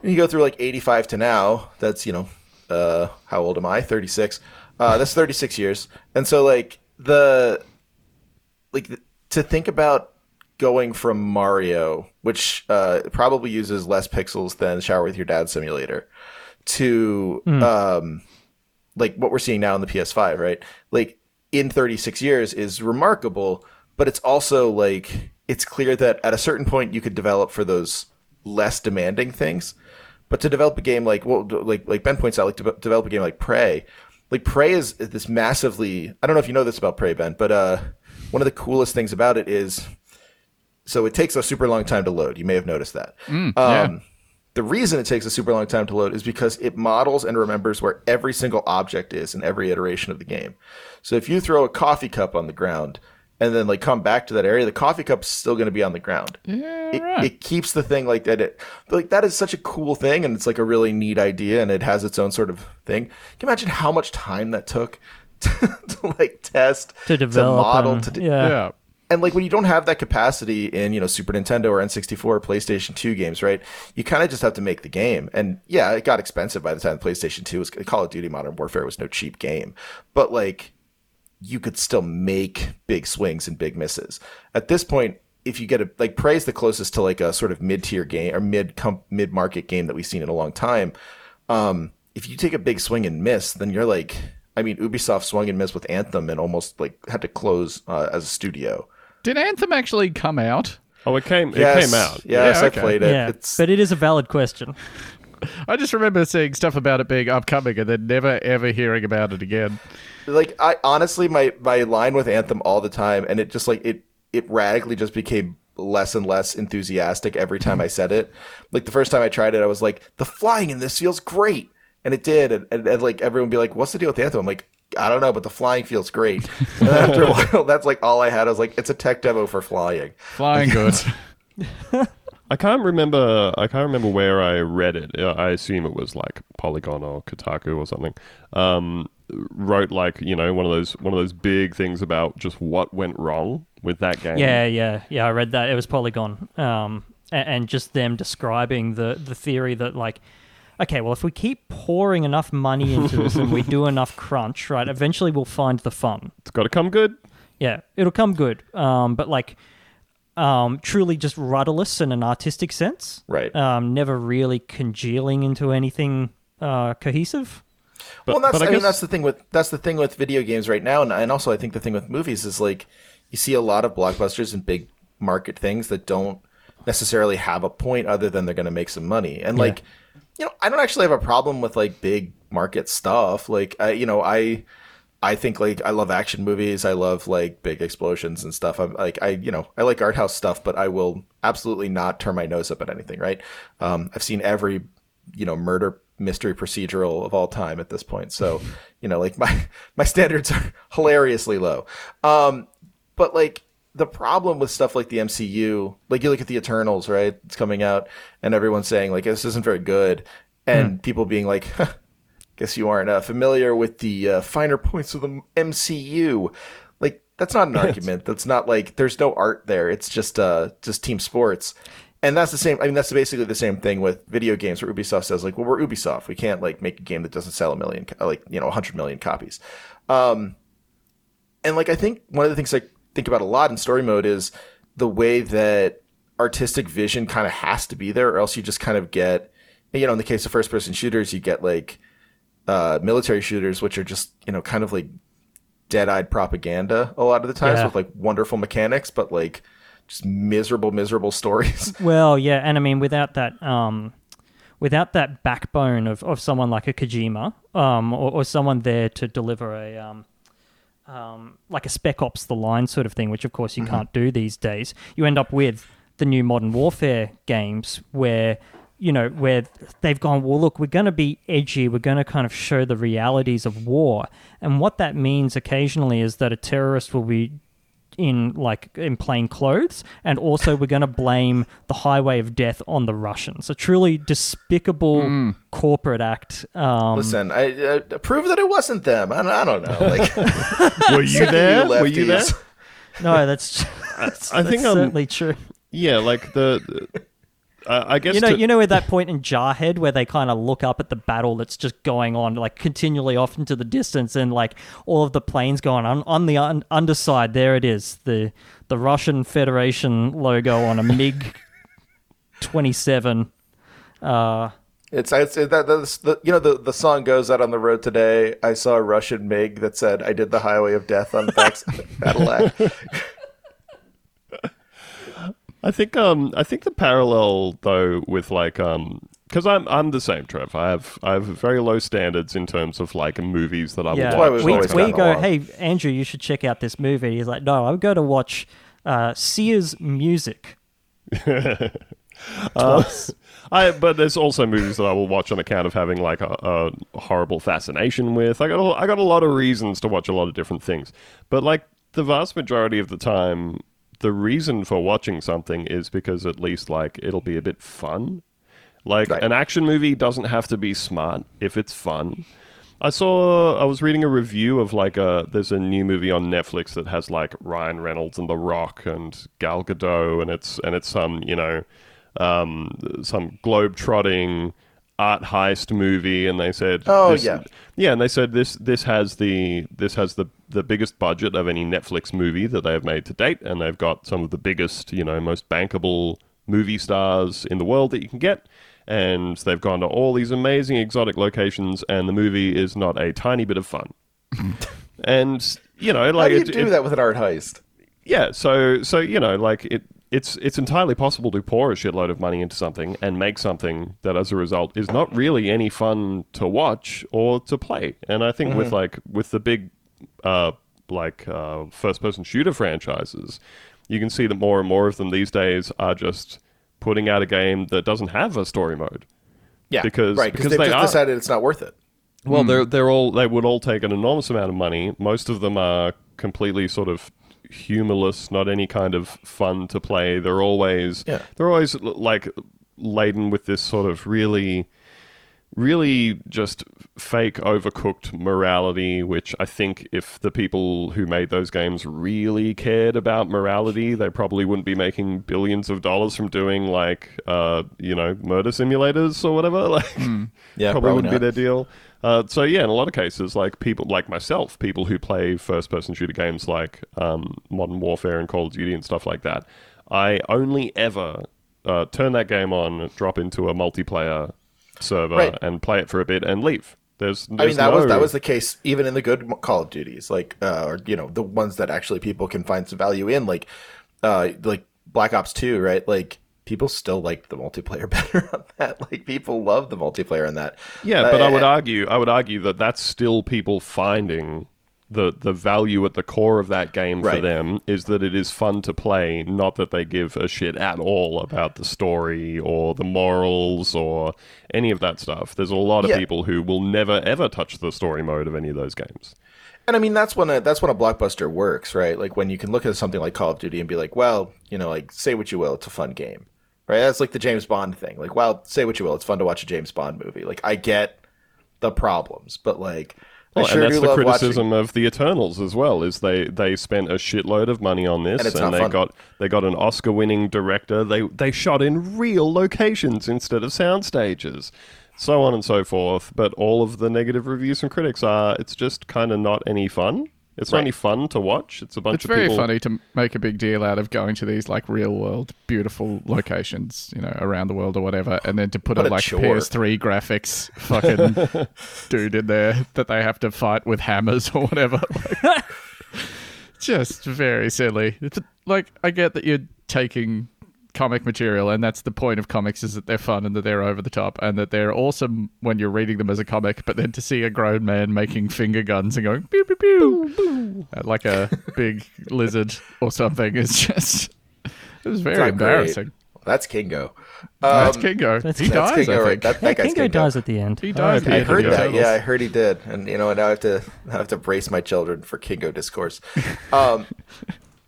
And you go through like 85 to now. That's you know, uh, how old am I? 36. Uh, that's 36 years. And so like the like th- to think about going from Mario, which uh, probably uses less pixels than Shower with Your Dad Simulator, to um, like what we're seeing now in the PS5, right? Like in 36 years is remarkable, but it's also like it's clear that at a certain point you could develop for those less demanding things. But to develop a game like well, like like Ben points out, like to develop a game like Prey, like Prey is this massively. I don't know if you know this about Prey, Ben, but uh, one of the coolest things about it is, so it takes a super long time to load. You may have noticed that. um, yeah. The reason it takes a super long time to load is because it models and remembers where every single object is in every iteration of the game. So if you throw a coffee cup on the ground and then like come back to that area, the coffee cup's still going to be on the ground. Yeah, It, right. it keeps the thing like that. It like that is such a cool thing, and it's like a really neat idea, and it has its own sort of thing. Can you imagine how much time that took <laughs> to, to like test, to develop model, and- to do, yeah. yeah. and like when you don't have that capacity in you know Super Nintendo or N64 or PlayStation 2 games, right? You kind of just have to make the game. And yeah, it got expensive by the time PlayStation 2 was Call of Duty Modern Warfare was no cheap game, but like you could still make big swings and big misses. At this point, if you get a like Prey's the closest to like a sort of mid tier game or mid mid market game that we've seen in a long time. Um, if you take a big swing and miss, then you're like, I mean, Ubisoft swung and missed with Anthem and almost like had to close uh, as a studio. Did Anthem actually come out? Oh, it came. It Yes, came out. Yes, Yeah, I okay. played it. Yeah, It's but it is a valid question. <laughs> I just remember seeing stuff about it being upcoming and then never ever hearing about it again. like I honestly my my line with Anthem all the time, and it just like it it radically just became less and less enthusiastic every time I said it. Like the first time I tried it, I was like, the flying in this feels great. And it did. And, and, and like everyone would be like, what's the deal with the anthem? I'm like, I don't know, but the flying feels great. <laughs> And after a while, <laughs> that's like all I had. I was like, it's a tech demo for flying. Flying good. I can't remember. I can't remember where I read it. Uh, I assume it was like Polygon or Kotaku or something. Um, wrote like you know one of those one of those big things about just what went wrong with that game. Yeah, yeah, yeah. I read that. It was Polygon, um, a- and, just them describing the the theory that like, okay, well, if we keep pouring enough money into this and we do <laughs> enough crunch, right, eventually we'll find the fun. it's got to come good. Yeah, it'll come good. Um, but like, um, truly just rudderless in an artistic sense. Right. Um, never really congealing into anything uh, cohesive. But, well, that's but I, I, mean that's the thing with that's the thing with video games right now, and, and also I think the thing with movies is like you see a lot of blockbusters and big market things that don't necessarily have a point other than they're going to make some money, and like you know I don't actually have a problem with like big market stuff. Like I you know I I think like I love action movies. I love like big explosions and stuff. I'm like I you know I like art house stuff, but I will absolutely not turn my nose up at anything. Right? Um, I've seen every you know murder mystery procedural of all time at this point. So <laughs> you know like my <laughs> my standards are hilariously low. Um, but like the problem with stuff like the MCU, like you look at the Eternals, right? It's coming out, and everyone's saying like this isn't very good, and people being like. <laughs> Guess you aren't uh, familiar with the uh, finer points of the MCU. Like that's not an argument. That's not like there's no art there. It's just uh just team sports. And that's the same. I mean, that's basically the same thing with video games. Where Ubisoft says, like, "Well, we're Ubisoft. We can't like make a game that doesn't sell a million, like you know, hundred million copies." Um, and like, I think one of the things I think about a lot in story mode is the way that artistic vision kind of has to be there, or else you just kind of get, you know, in the case of first-person shooters, you get like uh, military shooters, which are just you know kind of like dead-eyed propaganda a lot of the times Yeah. with like wonderful mechanics, but like just miserable, miserable <laughs> stories. Well, yeah, and I mean without that um without that backbone of, of someone like a Kojima, um, or, or someone there to deliver a um um, like a Spec Ops the line sort of thing, which of course you can't do these days. You end up with the new Modern Warfare games where you know where they've gone. Well, look, we're going to be edgy. We're going to kind of show the realities of war, and what that means occasionally is that a terrorist will be in like in plain clothes and also we're going to blame the highway of death on the russians a truly despicable corporate act um Listen, I uh, prove that it wasn't them. I, don't- I don't know. Like, <laughs> were you <laughs> sick of there? Were you there? no that's, <laughs> that's I think that's I'm- certainly true Yeah, like the. the- uh, I guess you know to- you know at that point in jarhead where they kind of look up at the battle that's just going on like continually off into the distance and like all of the planes going on on the un- underside there it is the the russian federation logo on a mig 27 uh It's, it's it, that, that's the you know the the song goes out on the road today. I saw a Russian MiG that said, "I did the highway of death on the back Cadillac." <laughs> I think um I think the parallel though with like um because I'm I'm the same Trev I have I have very low standards in terms of like movies that I will Yeah, why watch. we've we, we go, along. hey, Andrew, you should check out this movie. He's like, no, I'm going to watch uh, Sears Music. <laughs> I but there's also movies that I will watch on account of having like a, a horrible fascination with. I got a, I got a lot of reasons to watch a lot of different things, but like the vast majority of the time, the reason for watching something is because at least like it'll be a bit fun. Like Right. an action movie doesn't have to be smart if it's fun. I saw I was reading a review of like a there's a new movie on Netflix that has like Ryan Reynolds and The Rock and Gal Gadot and it's and it's some you know um, some globe trotting art heist movie and they said Oh, this- yeah. yeah and they said this this has the this has the the biggest budget of any Netflix movie that they have made to date and they've got some of the biggest you know most bankable movie stars in the world that you can get and they've gone to all these amazing exotic locations and the movie is not a tiny bit of fun <laughs> and you know like How do you it- do it- that with an art heist? yeah, so so you know, like it, it's it's entirely possible to pour a shitload of money into something and make something that, as a result, is not really any fun to watch or to play. And I think with like with the big, uh, like uh, first-person shooter franchises, you can see that more and more of them these days are just putting out a game that doesn't have a story mode. Yeah, Because- right because they've they just are- decided it's not worth it. Well, they're they're all they would all take an enormous amount of money. Most of them are completely sort of humorless, not any kind of fun to play. They're always Yeah. they're always like laden with this sort of really really just fake overcooked morality which i think if the people who made those games really cared about morality they probably wouldn't be making billions of dollars from doing like uh you know murder simulators or whatever <laughs> like Yeah, probably probably wouldn't be their deal uh, so yeah in a lot of cases like people like myself people who play first person shooter games like um, modern warfare and call of duty and stuff like that i only ever uh, turn that game on drop into a multiplayer server Right. and play it for a bit and leave. There's, I mean, that was that was the case even in the good Call of Duties, like uh, or you know the ones that actually people can find some value in, like uh, like Black Ops Two, right? Like people still liked the multiplayer <laughs> better on that. Like people love the multiplayer on that. yeah, Uh, but I would uh, argue I would argue that that's still people finding the the value at the core of that game for Right. them is that it is fun to play, not that they give a shit at all about the story or the morals or any of that stuff. There's a lot of Yeah. people who will never ever touch the story mode of any of those games. And I mean, that's when a, that's when a blockbuster works, right? Like when you can look at something like Call of Duty and be like, well, you know, like say what you will, it's a fun game, right? That's like the James Bond thing. Like, well, say what you will, it's fun to watch a James Bond movie. Like, I get the problems, but like, Well, sure and that's the criticism watching. of the Eternals as well. Is they they spent a shitload of money on this, And and, they fun. got they got an Oscar-winning director. They they shot in real locations instead of sound stages, so on and so forth. But all of the negative reviews from critics are it's just kind of not any fun. It's Right. any fun to watch. It's a bunch of. It's of very people. funny to make a big deal out of going to these like real world beautiful locations, you know, around the world or whatever, and then to put What a a like chore. PS3 graphics fucking <laughs> dude in there that they have to fight with hammers or whatever. <laughs> Like, <laughs> just very silly. It's like I get that you're taking comic material and that's the point of comics is that they're fun and that they're over the top and that they're awesome when you're reading them as a comic but then to see a grown man making finger guns and going pew pew pew uh, like a big lizard or something is just it was very not great. embarrassing That's Kingo. that's Um, Kingo that's- he that's dies Kingo, I think That, Yeah, that guy's Kingo Kingo. dies at the end. he dies R.I.P. I heard end that. Yeah, I heard he did, and you know, now I have to now I have to brace my children for Kingo discourse. Um,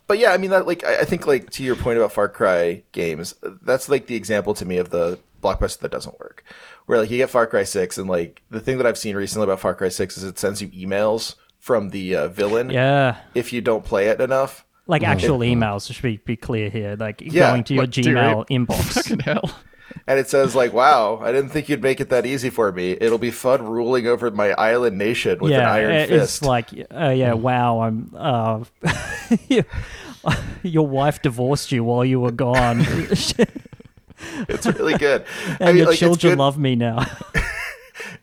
but yeah, I mean, that like I I think like to your point about Far Cry games, that's like the example to me of the blockbuster that doesn't work. Where like you get Far Cry Six, and like the thing that I've seen recently about Far Cry Six is it sends you emails from the uh, villain Yeah. if you don't play it enough. Like actual emails, should be, be clear here. Like Yeah, going to your What, do you Gmail read? <laughs> inbox. fucking hell And it says like, "Wow, I didn't think you'd make it that easy for me. It'll be fun ruling over my island nation with an iron it- fist." it's like, uh, yeah, wow, I'm. Uh, <laughs> your wife divorced you while you were gone, <laughs> it's really good. <laughs> and I mean, your like, children love me now.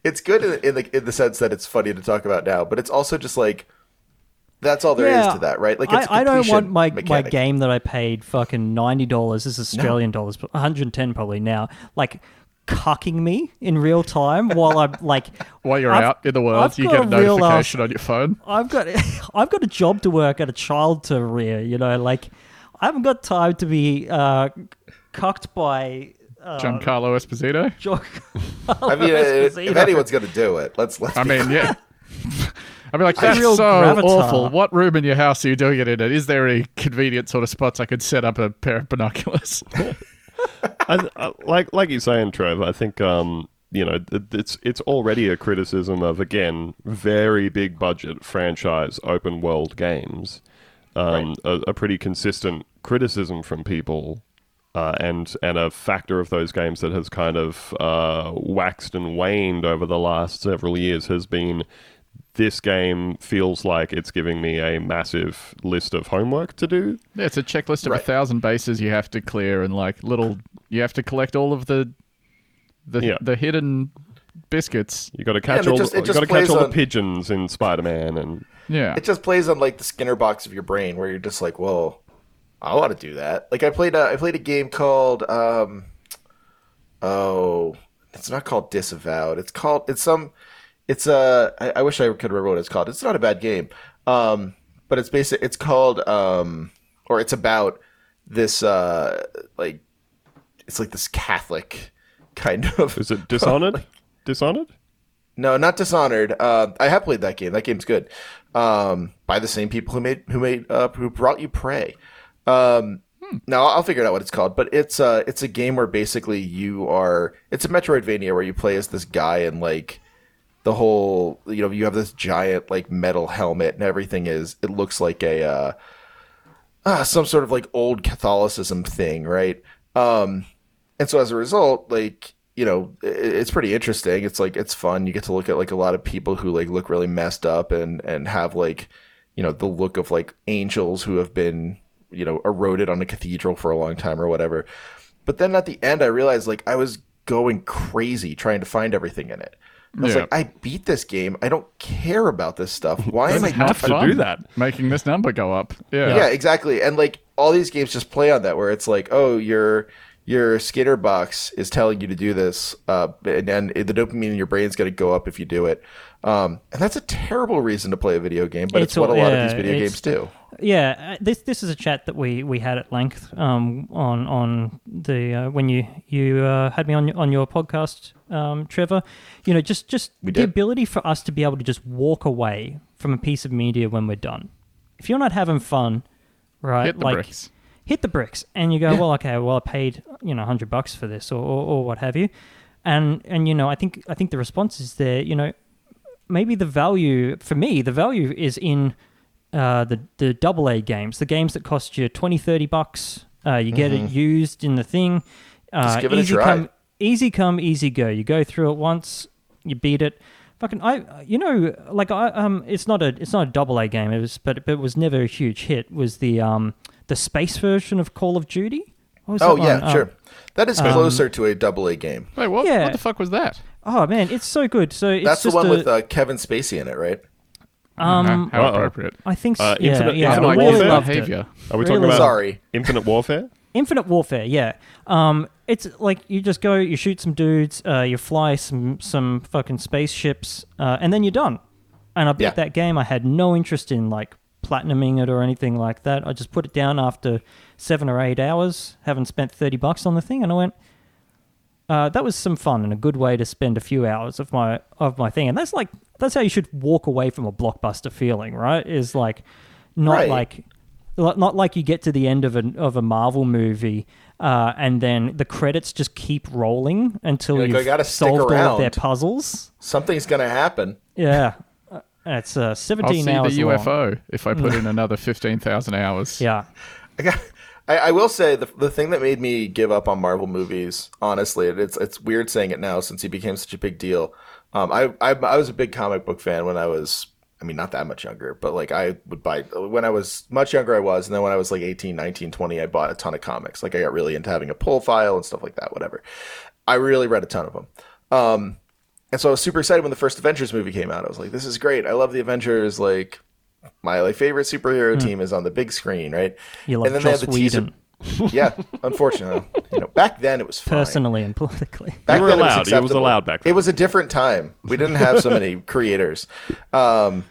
it's good in, in the in the sense that it's funny to talk about now, but it's also just like that's all there is to that, right? Like it's a I, I don't want completion my my game that I paid fucking ninety dollars. This is Australian dollars, but one hundred and ten probably now. Like cucking me in real time while I'm <laughs> like while you're I've- out in the world I've you got get a a real notification on your phone I've got <laughs> I've got a job to work and a child to rear. You know, like I haven't got time to be uh, cucked by. Uh, Giancarlo Esposito Jo- I mean, if, if anyone's gonna do it, let's let's. I mean, yeah. <laughs> I'd be like, that's real so gravatar. awful. What room in your house are you doing it in? Is there any convenient sort of spots I could set up a pair of binoculars? <laughs> I, I, like like you're saying, Trev. I think um, you know it's it's already a criticism of again very big budget franchise open world games. Um, a, a pretty consistent criticism from people, uh, and and a factor of those games that has kind of uh, waxed and waned over the last several years has been. This game feels like it's giving me a massive list of homework to do. yeah, it's a checklist of Right. a thousand bases you have to clear, and like little, you have to collect all of the, the Yeah. the hidden biscuits. You got to catch it all. just- the, you got to catch plays all the pigeons in Spider-Man, and Yeah, It just plays on like the Skinner box of your brain, where you're just like, "Well, I want to do that." Like I played a I played a game called um, oh, it's not called Disavowed. It's called it's some it's uh I, I wish I could remember what it's called. It's not a bad game, um, but it's basic. It's called um, or it's about this uh like it's like this Catholic <laughs> kind of. Is it Dishonored? <laughs> Dishonored? No, not Dishonored. Uh, I have played that game. That game's good. Um, by the same people who made who made uh, who brought you Prey. Um, Now I'll figure out what it's called, but it's uh it's a game where basically you are it's a Metroidvania where you play as this guy and like the whole you know you have this giant like metal helmet and everything is it looks like a uh, uh some sort of like old Catholicism thing, right? Um, and so as a result, like you know, it's pretty interesting. It's like it's fun. You get to look at like a lot of people who like look really messed up and and have like you know the look of like angels who have been you know eroded on a cathedral for a long time or whatever. But then at the end, I realized like I was going crazy trying to find everything in it. I was Yeah. like, I beat this game. I don't care about this stuff. Why am I have not fun do that. making this number go up. Yeah. yeah. exactly. And like all these games just play on that, where it's like, oh, your your skater box is telling you to do this, uh, and then the dopamine in your brain's going to go up if you do it. Um, and that's a terrible reason to play a video game, but it's, It's what a all- lot of these video games do. Yeah, uh, this this is a chat that we, we had at length um, on on the uh, when you you uh, had me on your- on your podcast, um, Trevor. You know, just just the did. ability for us to be able to just walk away from a piece of media when we're done. If you're not having fun, right? Hit the like, bricks. hit the bricks and you go well okay well i paid you know 100 bucks for this or, or, or what have you and and you know i think i think the response is there you know maybe the value for me the value is in uh, the the double a games the games that cost you 20 30 bucks uh, you get it used in the thing uh, Mm-hmm. Just give it a easy try. come easy come easy go you go through it once you beat it fucking i you know like i um it's not a it's not a double a game it was but, but it was never a huge hit was the um the space version of call of duty What was Oh yeah, one? Um, sure. That is closer to a double A game. Wait, what? Yeah. What the fuck was that? oh man it's so good so it's That's the one a, with uh, Kevin Spacey in it, right? Um how uh-oh. appropriate. i think so. Uh, yeah Infinite- yeah Infinite i really Warfare? loved it behavior. Are we Really talking about Sorry. Infinite Warfare? Infinite Warfare, yeah. Um, it's like you just go, you shoot some dudes, uh, you fly some some fucking spaceships, uh, and then you're done. And I beat Yeah. that game. I had no interest in like platinuming it or anything like that. I just put it down after seven or eight hours, having spent thirty bucks on the thing, and I went, uh, that was some fun and a good way to spend a few hours of my of my thing. And that's like that's how you should walk away from a blockbuster feeling, right? Is like not Right. like like- not like you get to the end of a of a Marvel movie uh, and then the credits just keep rolling until You're like, you've "I gotta stick solved all of their puzzles. Something's gonna happen. Yeah, Uh, it's uh, I'll see hours the long. UFO if I put in <laughs> another 15,000 hours. Yeah, I, got, I, I will say the the thing that made me give up on Marvel movies, honestly, it's it's weird saying it now since he became such a big deal. Um, I, I I was a big comic book fan when I was, I mean, not that much younger, but like I would buy when I was much younger. I was, and then when I was like 18, 19, 20, I bought a ton of comics. Like I got really into having a pull file and stuff like that. Whatever. I really read a ton of them. Um, and so I was super excited when the first Avengers movie came out. I was like, this is great. I love the Avengers. Like my like favorite superhero team is on the big screen, right? You love and then they Joss have the teaser. Whedon <laughs> Yeah, unfortunately, you know, back then it was fine. personally and politically. Back You were then allowed. It was acceptable. allowed back then. It was a different time. We didn't have so many <laughs> creators. Um,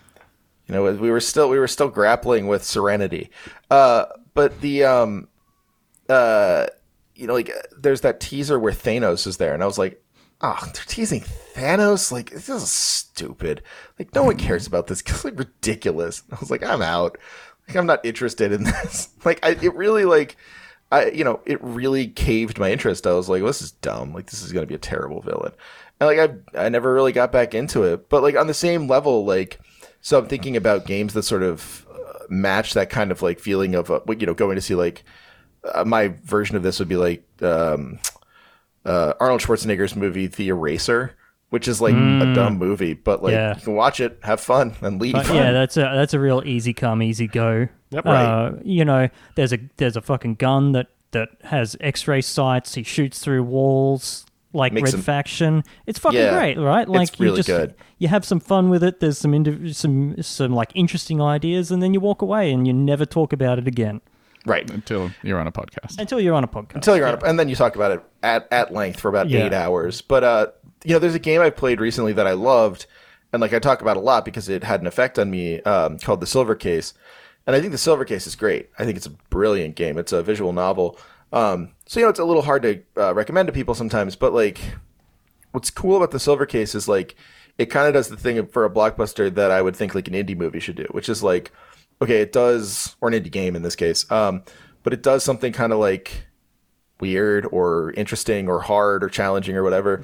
you know, we were still we were still grappling with Serenity. Uh, but the um, uh, you know, like there's that teaser where Thanos is there, and I was like, oh, they're teasing Thanos. Like this is stupid. Like no one cares about this. <laughs> It's like ridiculous. I was like, I'm out. Like I'm not interested in <laughs> this. Like I, it really like. I, you know, it really caved my interest. I was like, this is dumb. Like, this is going to be a terrible villain. And like, I, I never really got back into it. But like on the same level, like, so I'm thinking about games that sort of uh, match that kind of like feeling of, uh, you know, going to see like, uh, my version of this would be like, um, uh, Arnold Schwarzenegger's movie, The Eraser, which is like a dumb movie, but like Yeah. you can watch it, have fun, and leave. But yeah, that's a that's a real easy come, easy go. Yep. Uh, you know, there's a there's a fucking gun that that has X-ray sights. He shoots through walls like Makes Red him- Faction. It's fucking Yeah, great, right? Like you really just good. you have some fun with it. There's some indiv- some some like interesting ideas, and then you walk away and you never talk about it again right. Until you're on a podcast. until you're on a podcast. until you're on, a, and then you talk about it at, at length for about Yeah. eight hours. But uh, you know, there's a game I played recently that I loved, and like I talk about a lot because it had an effect on me, um, called the Silver Case. and I think the Silver Case is great. I think it's a brilliant game. It's a visual novel. Um, so you know, it's a little hard to uh, recommend to people sometimes, but like, what's cool about the Silver Case is like, it kind of does the thing for a blockbuster that I would think like an indie movie should do, which is like, okay, it does, or an indie game in this case, um, but it does something kind of like weird or interesting or hard or challenging or whatever.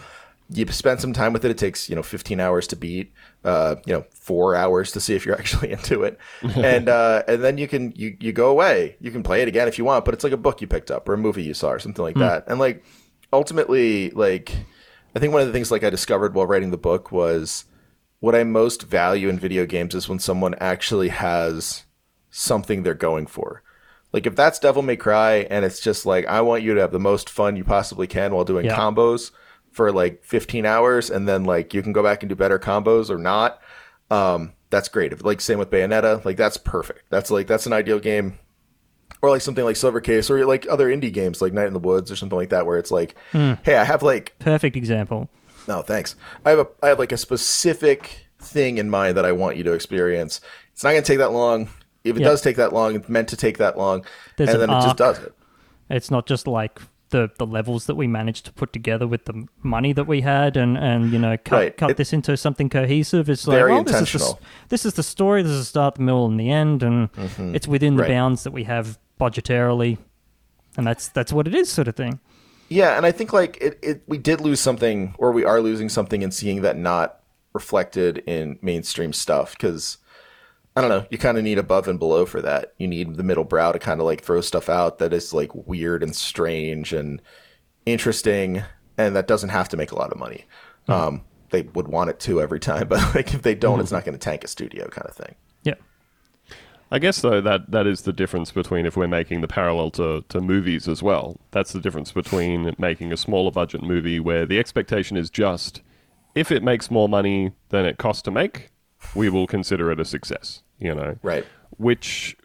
You spend some time with it. It takes you know 15 hours to beat, uh, you know, four hours to see if you're <laughs> actually into it, <laughs> and uh, and then you can you you go away. You can play it again if you want, but it's like a book you picked up or a movie you saw or something like that. And like ultimately, like I think one of the things like I discovered while writing the book was what I most value in video games is when someone actually has something they're going for. Like if that's Devil May Cry and it's just like I want you to have the most fun you possibly can while doing Yeah. combos for like 15 hours and then like you can go back and do better combos or not. Um that's great. If like same with Bayonetta, like that's perfect. That's like that's an ideal game. Or like something like Silver Case or like other indie games like Night in the Woods or something like that where it's like, hey, I have like Perfect example. no, thanks. I have a I have like a specific thing in mind that I want you to experience. It's not going to take that long. If it Yeah. does take that long, it's meant to take that long, There's and an then it just does it. It's not just like the the levels that we managed to put together with the money that we had and and you know cut Right. cut It- this into something cohesive. It's like well, this is, the, this is the story. This is the start, the middle, and the end, and it's within the Mm-hmm. Right. bounds that we have budgetarily, and that's that's what it is, sort of thing. Yeah, and I think like it, it we did lose something, or we are losing something in seeing that not reflected in mainstream stuff because. I don't know. You kind of need above and below for that. You need the middle brow to kind of like throw stuff out that is like weird and strange and interesting, and that doesn't have to make a lot of money. Um, they would want it to every time, <laughs> but like if they don't, it's not going to tank a studio kind of thing. Yeah. I guess though that that is the difference between if we're making the parallel to, to movies as well. That's the difference between making a smaller budget movie where the expectation is just if it makes more money than it costs to make, we will consider it a success. You know, Right. which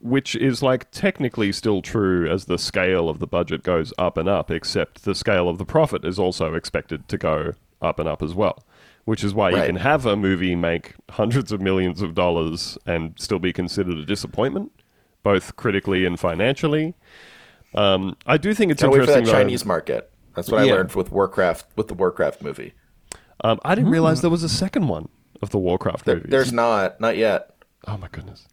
which is like technically still true as the scale of the budget goes up and up, except the scale of the profit is also expected to go up and up as well. Which is why you can have a movie make hundreds of millions of dollars and still be considered a disappointment, both critically and financially. Um, I do think it's Gotta wait for interesting. that though- Chinese market. That's what I learned with Warcraft, with the Warcraft movie. Um, I didn't realize there was a second one of the Warcraft There, movies. there's not, not yet. Oh my goodness.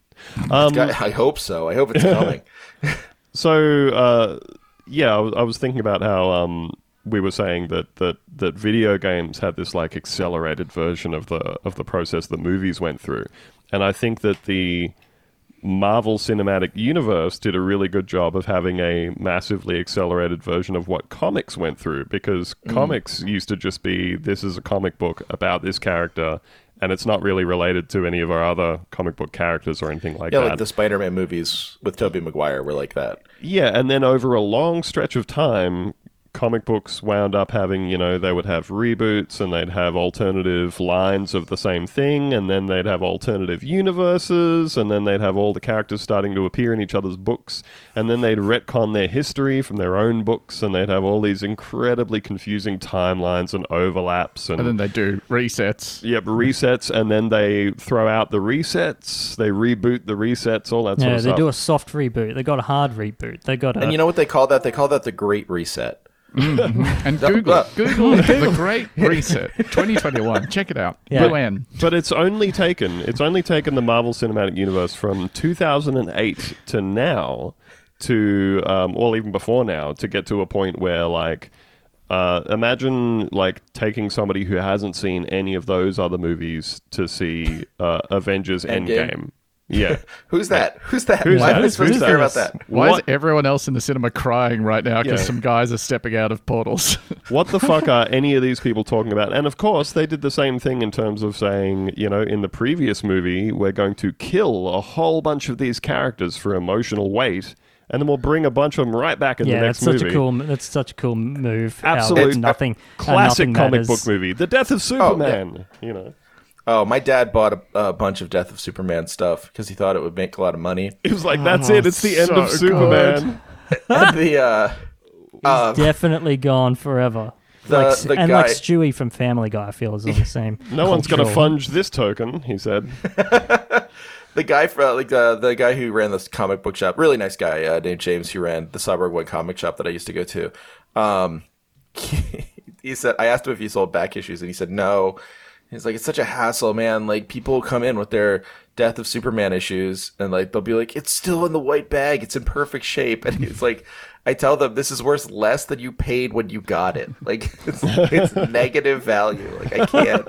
Um, I hope so. I hope it's coming. <laughs> <laughs> So uh, yeah, I was, I was thinking about how um, we were saying that, that that video games had this like accelerated version of the of the process that movies went through, and I think that the Marvel Cinematic Universe did a really good job of having a massively accelerated version of what comics went through because comics used to just be this is a comic book about this character and it's not really related to any of our other comic book characters or anything like yeah, that. Yeah, like the Spider-Man movies with Tobey Maguire were like that. Yeah, and then over a long stretch of time, comic books wound up having, you know, they would have reboots and they'd have alternative lines of the same thing, and then they'd have alternative universes, and then they'd have all the characters starting to appear in each other's books, and then they'd retcon their history from their own books, and they'd have all these incredibly confusing timelines and overlaps and, And then they do resets. Yep, resets, and then they throw out the resets, they reboot the resets, all that sort Yeah, they do a soft reboot. They got a hard reboot. They got a And you know what they call that? They call that the Great Reset. And <laughs> Google, Google the Great Reset <laughs> 2021. Check it out. Yeah. Blue N. But it's only taken it's only taken the Marvel Cinematic Universe from 2008 to now to um, or even before now to get to a point where like uh, imagine like taking somebody who hasn't seen any of those other movies to see uh, Avengers Endgame. Endgame. Yeah. <laughs> Who's that? Who's that? Who's Why that? am I supposed Who's to care about that? Why What- is everyone else in the cinema crying right now because Yeah. some guys are stepping out of portals? <laughs> what the fuck are any of these people talking about? And of course, they did the same thing in terms of saying, you know, in the previous movie, we're going to kill a whole bunch of these characters for emotional weight, and then we'll bring a bunch of them right back in yeah, the that's next such movie. a cool. That's such a cool move. how Absolute nothing. how Classic nothing comic matters. book movie. The Death of oh, Superman. You know, Oh, my dad bought a, a bunch of Death of Superman stuff because he thought it would make a lot of money. he was like, "That's it. It's the end of so Superman." <laughs> <laughs> and the uh, uh, Definitely gone forever. The- like, the and like guy- Stewie from Family Guy, I feel is on the <laughs> same. No one's going to cultural- funge this token," he said. the guy from like uh, the guy who ran this comic book shop, really nice guy uh, named James, who ran the Cyborg One comic shop that I used to go to. Um, he, he said I asked him if he sold back issues, and he said no. He's like, it's such a hassle, man. Like people come in with their Death of Superman issues, and like they'll be like, it's still in the white bag, it's in perfect shape, <laughs> and he's like. I tell them this is worth less than you paid when you got it. <laughs> Like it's, it's <laughs> negative value. Like I can't.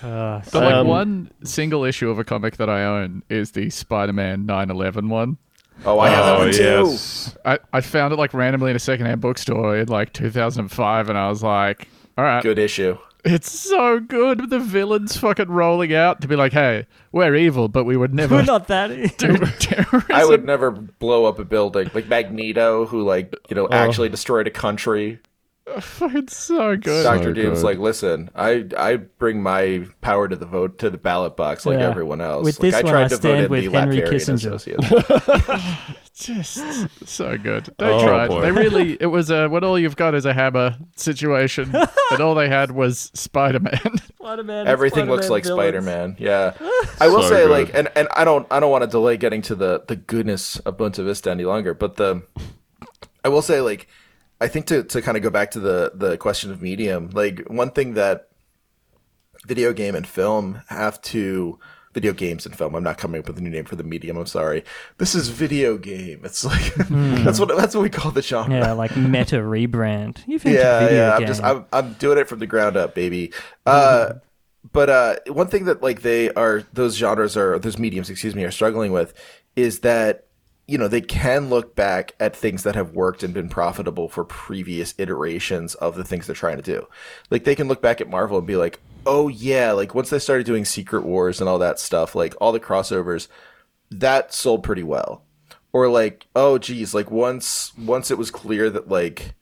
Uh, But like Um, one single issue of a comic that I own is the Spider-Man 9/11 one. Oh, I have that one too. yes. I, I found it like randomly in a secondhand bookstore in like 2005, and I was like, all right, Good issue. It's so good. With the villains fucking rolling out to be like, hey, we're evil, but we would <laughs> never we're not that. do <laughs> terrorism. I would never blow up a building like Magneto, who like you know oh. actually destroyed a country. <laughs> It's so good. Doctor So Doom's good. like, listen, I I bring my power to the vote to the ballot box like Yeah. everyone else. With like, this I one, tried I to vote stand in with the Henry Latverian Kissinger. <laughs> <laughs> Just so good. They Oh, tried. boy. They really. It was a when all you've got is a hammer situation, and all they had was Spider-Man. Spider-Man, Everything looks like Spider Man. Yeah, I will So say good. like, and, and I don't I don't want to delay getting to the the goodness of Bunta Vista any longer, but the I will say like, I think to to kind of go back to the the question of medium, like one thing that video game and film have to video games and film. I'm not coming up with a new name for the medium. I'm sorry. This is video game. It's like <laughs> that's what that's what we call the genre. Yeah, like meta rebrand. You've yeah, video yeah. I'm game. just I'm I'm doing it from the ground up, baby. Uh, but uh, one thing that like they are those genres are those mediums, excuse me, are struggling with is that you know they can look back at things that have worked and been profitable for previous iterations of the things they're trying to do. Like they can look back at Marvel and be like, oh yeah, like once they started doing Secret Wars and all that stuff, like all the crossovers, that sold pretty well. Or like, oh geez, like once once it was clear that like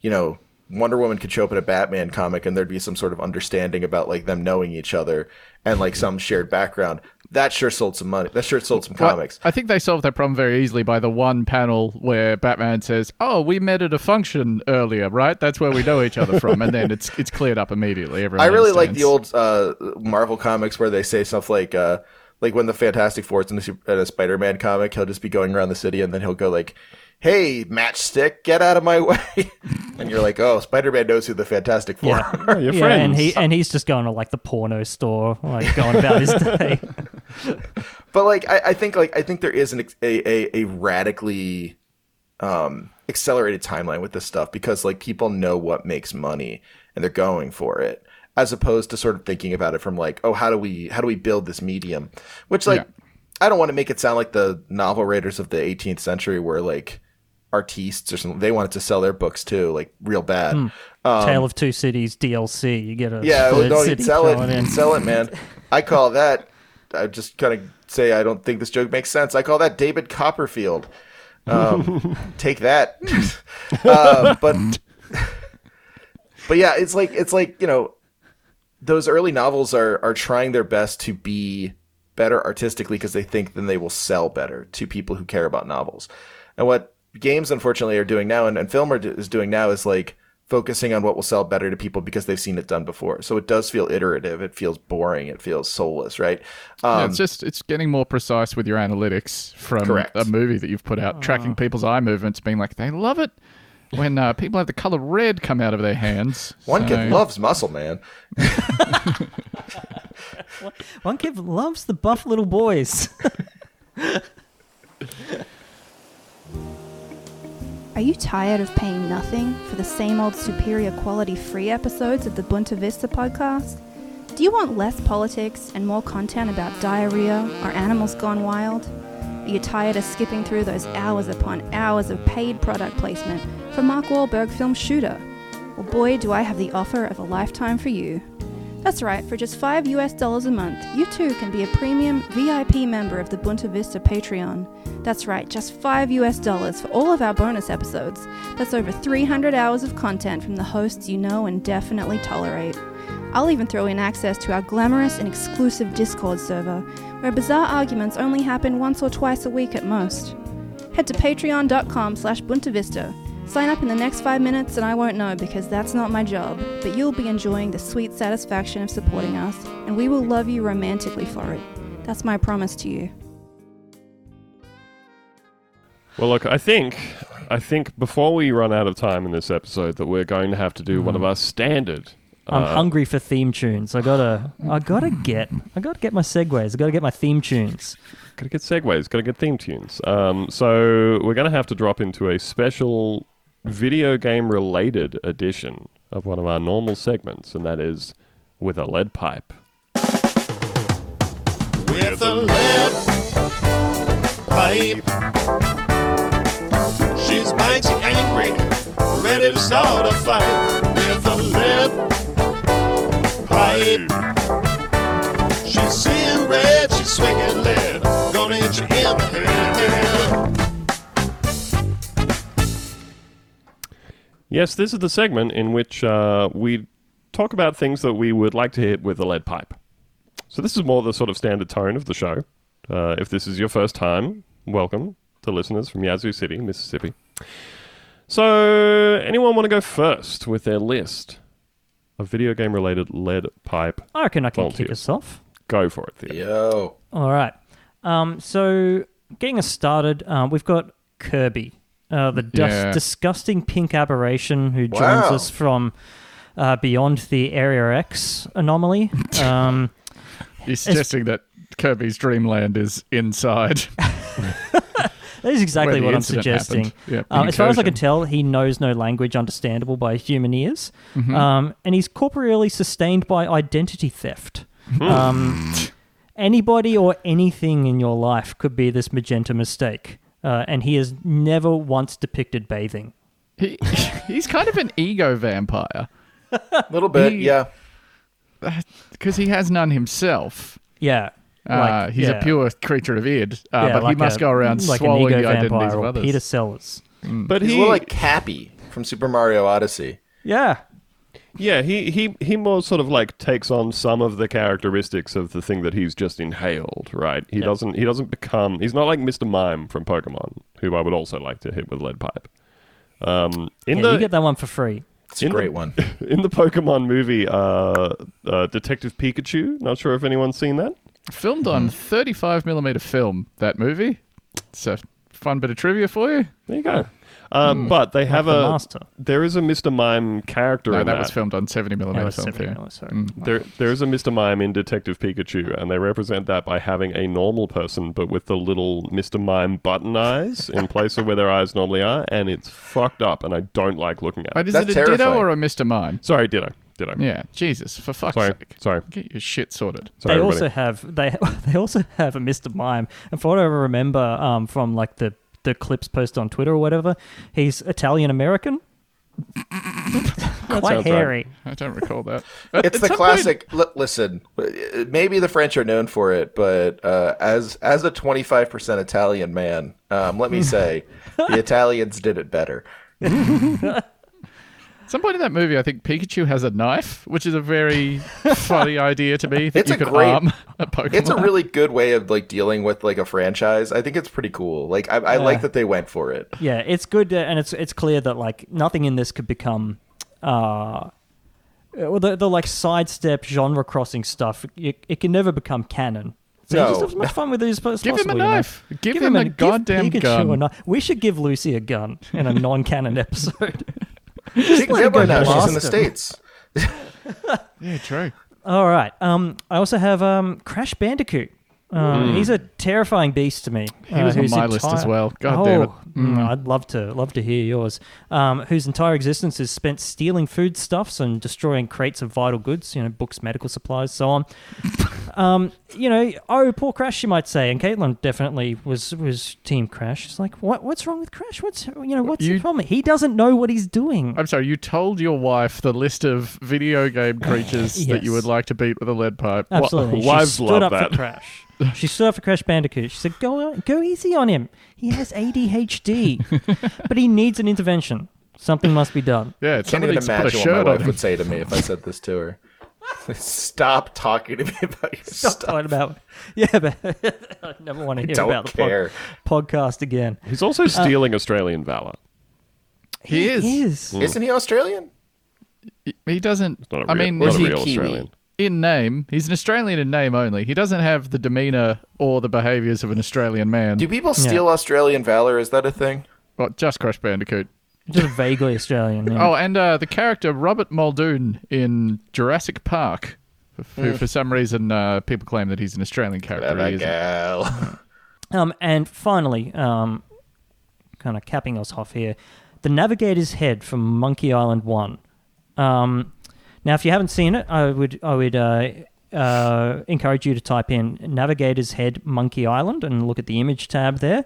you know, Wonder Woman could show up in a Batman comic and there'd be some sort of understanding about like them knowing each other and like some shared background. That sure sold some money. That sure sold some Well, comics. I think they solved that problem very easily by the one panel where Batman says, "Oh, we met at a function earlier, right? That's where we know each other from," and then it's it's cleared up immediately. Everyone I really like the old uh, Marvel comics where they say stuff like, uh, like when the Fantastic Four's in a, in a Spider-Man comic, he'll just be going around the city and then he'll go like, "Hey, Matchstick, get out of my <laughs> way!" and you're like, "Oh, Spider-Man knows who the Fantastic Four Yeah. are." <laughs> your yeah, and he and he's just going to like the porno store, like going about his <laughs> day. but like I, I think like I think there is an a, a, a radically um accelerated timeline with this stuff because like people know what makes money and they're going for it as opposed to sort of thinking about it from like oh how do we how do we build this medium which like Yeah. I don't want to make it sound like the novel writers of the 18th century were like artistes or something they wanted to sell their books too like real bad um, Tale of Two Cities DLC. You get a yeah, no, you'd sell it. in. Sell it, man. <laughs> I call that. I just kind of say I don't think this joke makes sense. I call that David Copperfield. Um, <laughs> take that. uh, <laughs> but but yeah, it's like it's like you know, those early novels are are trying their best to be better artistically because they think then they will sell better to people who care about novels. And what games unfortunately are doing now and, and film are, is doing now is like focusing on what will sell better to people because they've seen it done before. So it does feel iterative. It feels boring. It feels soulless, right? Yeah, Um, it's just it's getting more precise with your analytics from Correct. a movie that you've put out, tracking people's eye movements, being like they love it when uh, people have the color red come out of their hands. <laughs> one kid loves muscle, man. <laughs> One kid loves the buff little boys. <laughs> Are you tired of paying nothing for the same old superior quality free episodes of the Bunta Vista podcast? Do you want less politics and more content about diarrhea or animals gone wild? Are you tired of skipping through those hours upon hours of paid product placement for Mark Wahlberg film Shooter? Well, boy, do I have the offer of a lifetime for you. That's right, for just 5 US dollars a month, you too can be a premium VIP member of the Bunta Vista Patreon. That's right, just 5 US dollars for all of our bonus episodes. That's over 300 hours of content from the hosts you know and definitely tolerate. I'll even throw in access to our glamorous and exclusive Discord server, where bizarre arguments only happen once or twice a week at most. Head to patreon.com slash buntavista. Sign up in the next five minutes and I won't know because that's not my job, but you'll be enjoying the sweet satisfaction of supporting us, and we will love you romantically for it. That's my promise to you. Well, look, I think, I think before we run out of time in this episode, that we're going to have to do one of our standard. I'm uh, hungry for theme tunes. I gotta, I gotta get, I gotta get my segues. I gotta get my theme tunes. Gotta get segues, gotta get theme tunes. Um, so we're gonna have to drop into a special video game related edition of one of our normal segments, and that is with a lead pipe. with a lead pipe. She's mighty angry, ready to start a fight with a lead pipe. She's seeing red, she's swinging lead, gonna hit you in the head. Yes, this is the segment in which uh, we talk about things that we would like to hit with a lead pipe. So this is more the sort of standard tone of the show. Uh, if this is your first time, welcome to listeners from Yazoo City, Mississippi. So, anyone want to go first with their list of video game related lead pipe? I reckon I can kick Volunteers. us off. Go for it, Theo. Yo. All right. Um, so getting us started, um, we've got Kirby, uh, the dus- Yeah. disgusting pink aberration who joins Wow. us from uh, beyond the Area X anomaly. <laughs> Um, You're suggesting that Kirby's Dreamland is inside. <laughs> that is exactly what I'm suggesting. Yeah, Uh, as far as I can tell, he knows no language understandable by human ears, Mm-hmm. um, and he's corporeally sustained by identity theft. Um, anybody or anything in your life could be this magenta mistake, uh, and he has never once depicted bathing. He, <laughs> he's kind of an ego vampire A <laughs> little bit, He- yeah. <sighs> because he has none himself. Yeah, Uh, he's yeah. a pure creature of id, uh, Yeah, but like he must a- go around like an swallowing ego the identities vampire of or others. Peter Sellers. But He's a little like Cappy from Super Mario Odyssey. Yeah, yeah, he, he, he more sort of like takes on some of the characteristics of the thing that he's just inhaled, right? He Yep. doesn't he doesn't become he's not like Mr. Mime from Pokemon, who I would also like to hit with lead pipe. Um, in yeah, the you get that one for free. It's a In the- great one. <laughs> in the Pokemon movie, uh, uh, Detective Pikachu. Not sure if anyone's seen that. Filmed on 35mm film, that movie. It's a fun bit of trivia for you. There you go. Uh, But they have the a master. there is a Mr. Mime character No, in that that. was filmed on 70mm Yeah, it was film. 70 yeah. mil, sorry. There, there is a Mr. Mime in Detective Pikachu, and they represent that by having a normal person, but with the little Mr. Mime button eyes in place of where their eyes normally are, and it's fucked up, and I don't like looking at Wait, it. is That's it a Ditto or a Mr. Mime? Sorry, Ditto. Ditto. Yeah, Jesus, for fuck's Sorry. sake. Sorry. Get your shit sorted. Sorry, they everybody. also have they <laughs> they also have a Mr. Mime, and for what I remember um, from like the the clips posted on Twitter or whatever, he's Italian American. sounds Quite right. hairy. I don't recall that. <laughs> It's At the classic. Li- listen, maybe the French are known for it, but uh, as as a twenty five percent Italian man, um, let me <laughs> say, the Italians did it better. <laughs> At some point in that movie, I think Pikachu has a knife, which is a very funny <laughs> idea to me. That It's you a could great- arm a Pokemon. It's a really good way of like dealing with like a franchise. I think it's pretty cool. Like I, I like that they went for it. Yeah, it's good, uh, and it's it's clear that like nothing in this could become, uh, well, the the like sidestep genre crossing stuff. It, it can never become canon. So you No. just have as much fun with it as as Give him a possible, you know? knife. Give him a goddamn Pikachu gun. A knife. We should give Lucy a gun in a non-canon <laughs> episode. She can let her get one now. She's in the him. states. <laughs> yeah, true. All right. Um, I also have um, Crash Bandicoot. Um, He's a terrifying beast to me. He was on whose my list as well. God damn it. Oh, mm, I'd love to love to hear yours. Um, whose entire existence is spent stealing foodstuffs and destroying crates of vital goods, you know, books, medical supplies, so on. <laughs> um, you know, oh, poor Crash, you might say. And Caitlin definitely was was Team Crash. It's like, what what's wrong with Crash? What's you know, what's You- the problem? He doesn't know what he's doing. I'm sorry, you told your wife the list of video game <laughs> creatures that you Yes. would like to beat with a lead pipe. What- Absolutely. she wives stood love up that. for Crash. <laughs> <laughs> She stood up for Crash Bandicoot. She said, "Go on, go easy on him. He has ADHD, <laughs> but he needs an intervention. Something must be done." Yeah, Can't even needs to put imagine what my wife would say to me if I said this to her. <laughs> Stop talking to me about your Stop stuff. talking about. Yeah, but I never want to hear Don't about the pod- podcast again. He's also uh, stealing Australian valor. He is. is. Hmm. Isn't he Australian? He doesn't. Not a I real, mean, not is a he real Kiwi? Australian. In name. He's an Australian in name only. He doesn't have the demeanor or the behaviors of an Australian man. Do people steal Australian valor? Is that a thing? Well, just Crash Bandicoot. Just vaguely Australian. Yeah. Oh, and uh, the character Robert Muldoon in Jurassic Park, who for some reason uh, people claim that he's an Australian character. He isn't. gal. <laughs> Um, and finally, um, kind of capping us off here, the Navigator's Head from Monkey Island One. Um, now, if you haven't seen it, I would I would uh, uh, encourage you to type in Navigator's Head Monkey Island and look at the image tab there.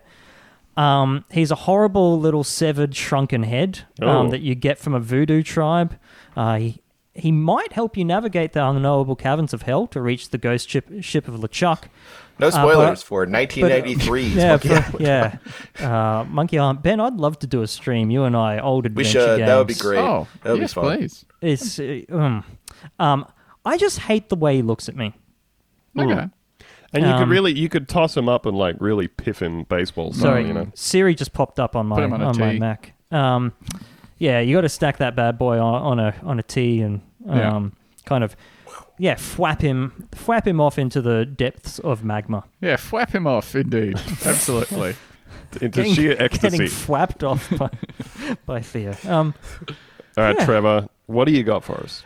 Um, he's a horrible little severed, shrunken head um, Oh. that you get from a voodoo tribe. Uh, he, he might help you navigate the unknowable caverns of hell to reach the ghost ship, ship of LeChuck. No Uh, spoilers but- for 1993. Yeah, Monkey for- Island. yeah. Uh, Monkey Island. Ben, I'd love to do a stream. You and I, old adventure We should. games. That would be great. Oh, that would yes, be fun. please. It's, uh, um, um, I just hate the way he looks at me. Okay. And you could Um, really, you could toss him up and like really piff him baseball style, Sorry, you know. Siri just popped up on my on on, my. Mac. Um, yeah, you got to stack that bad boy on, on a on a tee and Yeah. um, kind of yeah, flap him flap him off into the depths of magma. Yeah, flap him off, indeed. <laughs> Absolutely. Into sheer ecstasy. getting flapped off by, <laughs> by Theo. Um, All right, Yeah. Trevor, what do you got for us?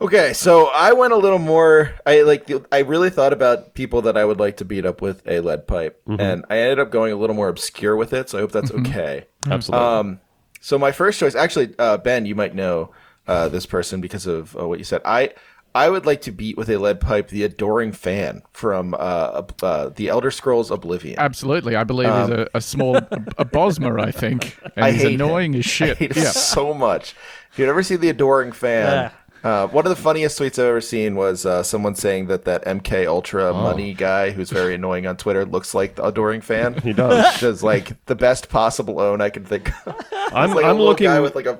Okay, so I went a little more. I like. the- I really thought about people that I would like to beat up with a lead pipe, and I ended up going a little more obscure with it. So I hope that's okay. Absolutely. Um, so my first choice, actually, uh, Ben, you might know uh, this person because of uh, what you said. I I would like to beat with a lead pipe the adoring fan from uh, uh, the Elder Scrolls Oblivion. Absolutely. I believe he's a, a small, a, a Bosmer, I think. <laughs> And I he's hate annoying him. as shit. I hate yeah. so much. If you'd ever see the adoring fan, uh, one of the funniest tweets I've ever seen was uh, someone saying that that MK Ultra Oh. money guy who's very <laughs> annoying on Twitter looks like the adoring fan. He does. Does like the best possible own I can think. of. I'm, like a I'm little looking. guy with like a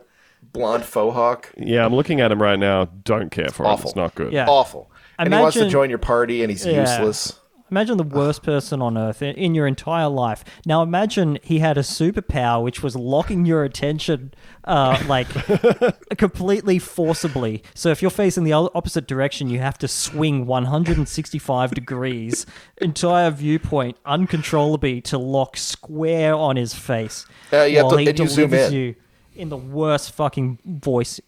blonde faux hawk. yeah, I'm looking at him right now. Don't care for Awful. it. It's not good. Yeah. Awful. And he wants to join your party, and he's Yeah. useless. Imagine the worst person on earth in, in your entire life. Now imagine he had a superpower which was locking your attention, uh, like <laughs> completely forcibly. So if you're facing the o- opposite direction, you have to swing 165 degrees, entire viewpoint uncontrollably to lock square on his face. Uh, you have while to- he and you zoom delivers in. you in the worst fucking voice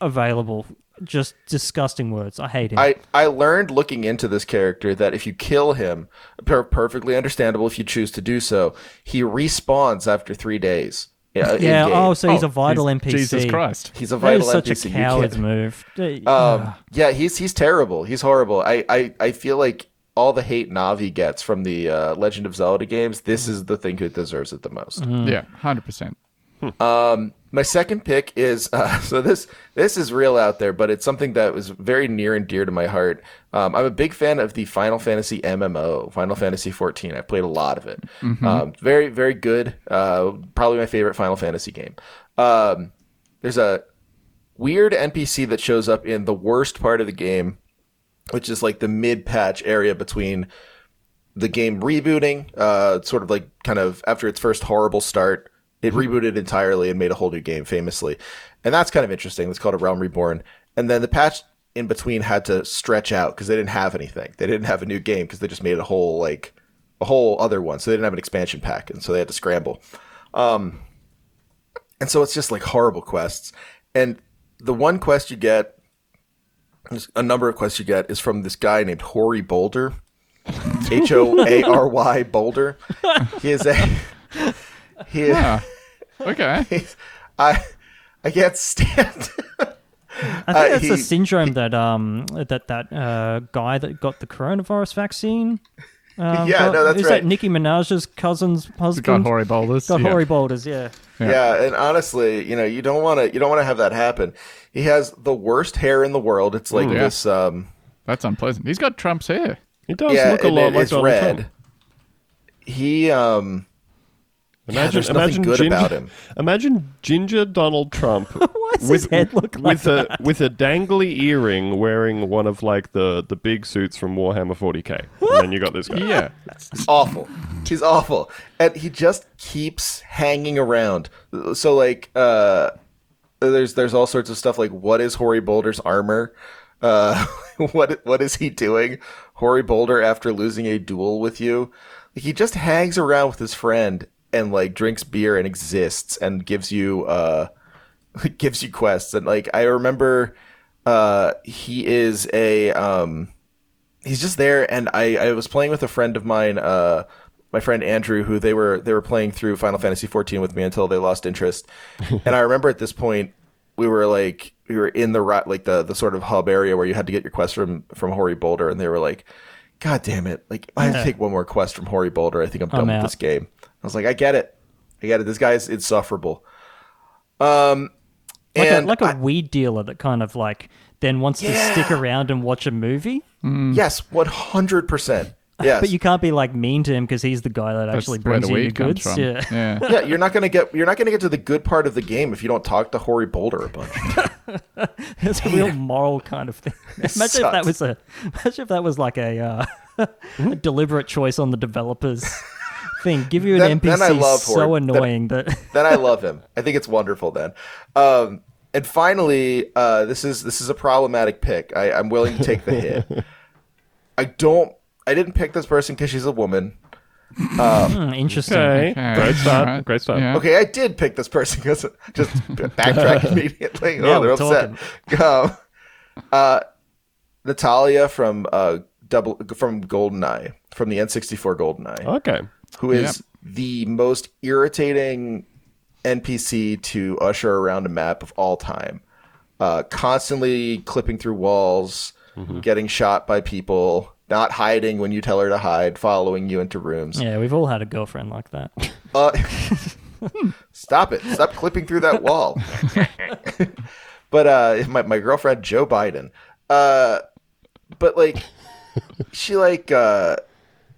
available. Just disgusting words. I hate him. I, I learned looking into this character that if you kill him, per- perfectly understandable if you choose to do so, he respawns after three days. Yeah, <laughs> yeah. in-game. Oh, so he's Oh, a vital he's- NPC. Jesus Christ. He's a vital is such NPC. a You coward's move. <laughs> Um, yeah, he's he's terrible. He's horrible. I, I, I feel like all the hate Navi gets from the uh, Legend of Zelda games, this is the thing who deserves it the most. Yeah, 100%. My second pick is uh, <laughs> so this this is real out there, but it's something that was very near and dear to my heart. Um, I'm a big fan of the Final Fantasy MMO, Final Fantasy 14. I played a lot of it. Um, very very good. Uh, probably my favorite Final Fantasy game. Um, there's a weird NPC that shows up in the worst part of the game, which is like the mid patch area between the game rebooting, uh, sort of like kind of after its first horrible start, it rebooted entirely and made a whole new game famously. And that's kind of interesting. It's called a Realm Reborn. And then the patch in between had to stretch out because they didn't have anything. They didn't have a new game because they just made a whole like a whole other one. So they didn't have an expansion pack, and so they had to scramble. Um, and so it's just like horrible quests. And the one quest you get, a number of quests you get, is from this guy named Hoary Boulder. H O A R Y Boulder. He is a he is, Ah, okay. <laughs> I I can't stand <laughs> I think uh, that's the he- syndrome that um that that uh, guy that got the coronavirus vaccine. Um, Yeah, got- no, that's is right. that Nicki Minaj's cousin's cousin's Got husband? hoary boulders. Got yeah. hoary boulders, yeah. Yeah. and honestly, you know, you don't want to you don't want to have that happen. He has the worst hair in the world. It's like Yeah. this um That's unpleasant. He's got Trump's hair. He does yeah, look a lot it- like it's Donald red. Trump. He um yeah, Imagine, there's nothing imagine good ginger, about him. <laughs> Imagine ginger Donald Trump <laughs> Why does his head look like with a with a dangly earring, wearing one of like the the big suits from Warhammer 40k. And then you got this guy. Yeah. <laughs> it's awful. He's awful. And he just keeps hanging around. So like uh there's there's all sorts of stuff like what is Hoary Boulder's armor? Uh, what what is he doing? Hoary Boulder after losing a duel with you, like, he just hangs around with his friend and like drinks beer and exists and gives you uh <laughs> gives you quests. And like I remember uh he is a um he's just there and I I was playing with a friend of mine uh my friend Andrew who they were they were playing through Final Fantasy 14 with me until they lost interest. <laughs> And I remember at this point we were like we were in the ri- like the the sort of hub area where you had to get your quest from from Hoary Boulder. And they were like god damn it. Like I take one more quest from Hoary Boulder. I think I'm done I'm with out. this game I was like I get it I get it this guy is insufferable um Like and a, like a I- weed dealer that kind of like then wants to stick around and watch a movie. yes 100% yes But you can't be like mean to him because he's the guy that That's actually brings you your weed goods. from. Yeah. yeah. <laughs> yeah, you're not gonna get you're not gonna get to the good part of the game if you don't talk to Hoary Boulder a bunch. <laughs> It's a real moral kind of thing. <laughs> Imagine if that was a imagine if that was like a, uh, a deliberate choice on the developers thing. Give you an Then- NPC then I love so Horde. Then- annoying that <laughs> then I love him. I think it's wonderful. Then, um, and finally, uh, this is this is a problematic pick. I, I'm willing to take the hit. <laughs> I don't. I didn't pick this person because she's a woman. Hmm, interesting. Okay, Okay, great start. alright, Great start. yeah. Okay, I did pick this person because just <laughs> backtrack immediately. Yeah, oh, they're we're upset. Um, uh, Natalya from uh, double from GoldenEye from the N64 GoldenEye. Okay. Who is the most irritating NPC to usher around a map of all time. Uh, constantly clipping through walls, getting shot by people, not hiding when you tell her to hide, following you into rooms. Yeah, we've all had a girlfriend like that. Uh, <laughs> stop it. Stop clipping through that wall. <laughs> but uh, my, my girlfriend, Joe Biden. Uh, but like, she like, uh,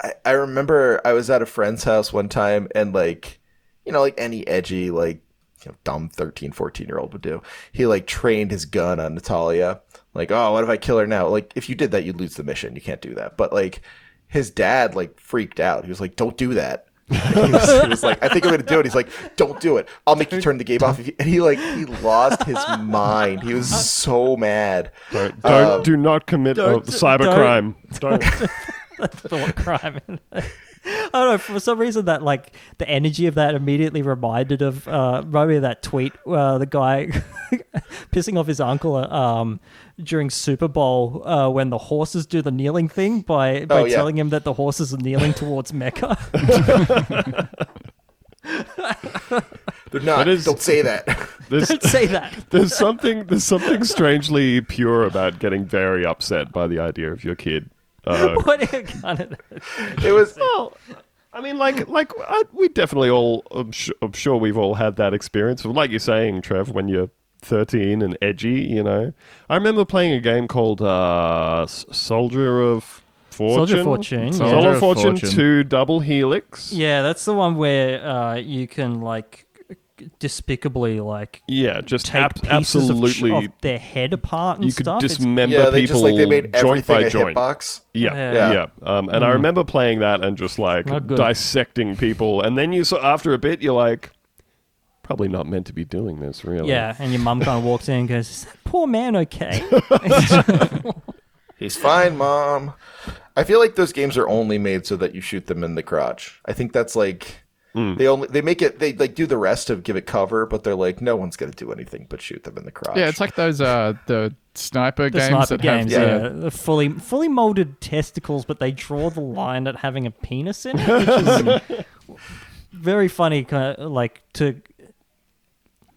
I, I remember I was at a friend's house one time and like, you know, like any edgy, like, you know, dumb 13, 14 year old would do. He like trained his gun on Natalya. Like, oh, what if I kill her now? Like, if you did that, you'd lose the mission. You can't do that. But like, his dad like freaked out. He was like, don't do that. he, was, he was like, I think I'm gonna do it. He's like, don't do it. I'll make you turn the game off. If you... And he like he lost his mind. He was so mad. Don't, don't do not commit uh, don't- cybercrime. <laughs> Don't. Thought crime. <laughs> I don't know. For some reason, that like the energy of that immediately reminded of uh, reminded me of that tweet. Uh, the guy <laughs> pissing off his uncle uh, um, during Super Bowl uh, when the horses do the kneeling thing by by Oh, yeah. telling him that the horses are kneeling towards Mecca. They're not. That is- Don't say that. <laughs> Don't say that. there's something there's something strangely pure about getting very upset by the idea of your kid. Uh, <laughs> What a kind of It was. <laughs> well, I mean, like, like I, we definitely all. I'm, su- I'm sure we've all had that experience. Like you're saying, Trev, when you're 13 and edgy, you know. I remember playing a game called uh, Soldier of Fortune. Soldier Fortune. Soldier Soldier Yeah. of of Fortune, Fortune. 2 Double Helix. yeah, that's the one where uh, you can like despicably like Yeah, just take ab- pieces absolutely. of, ch- of their head apart and you could stuff. Dismember Yeah, people just like they made joint by a joint. hitbox. Yeah, Yeah. yeah. Um, and I remember playing that and just like dissecting people, and then you saw after a bit, you're like, probably not meant to be doing this, really. Yeah, and your mum kind of walks in and goes, "Is that poor man okay?" <laughs> <laughs> He's fine, mom. I feel like those games are only made so that you shoot them in the crotch. I think that's like they only they make it they like do the rest of give it cover, but they're like no one's gonna do anything but shoot them in the crotch. Yeah, it's like those uh the sniper the games sniper that games, have yeah, the, the fully fully molded testicles, but they draw the line at having a penis in it, which is <laughs> very funny. Kind of like to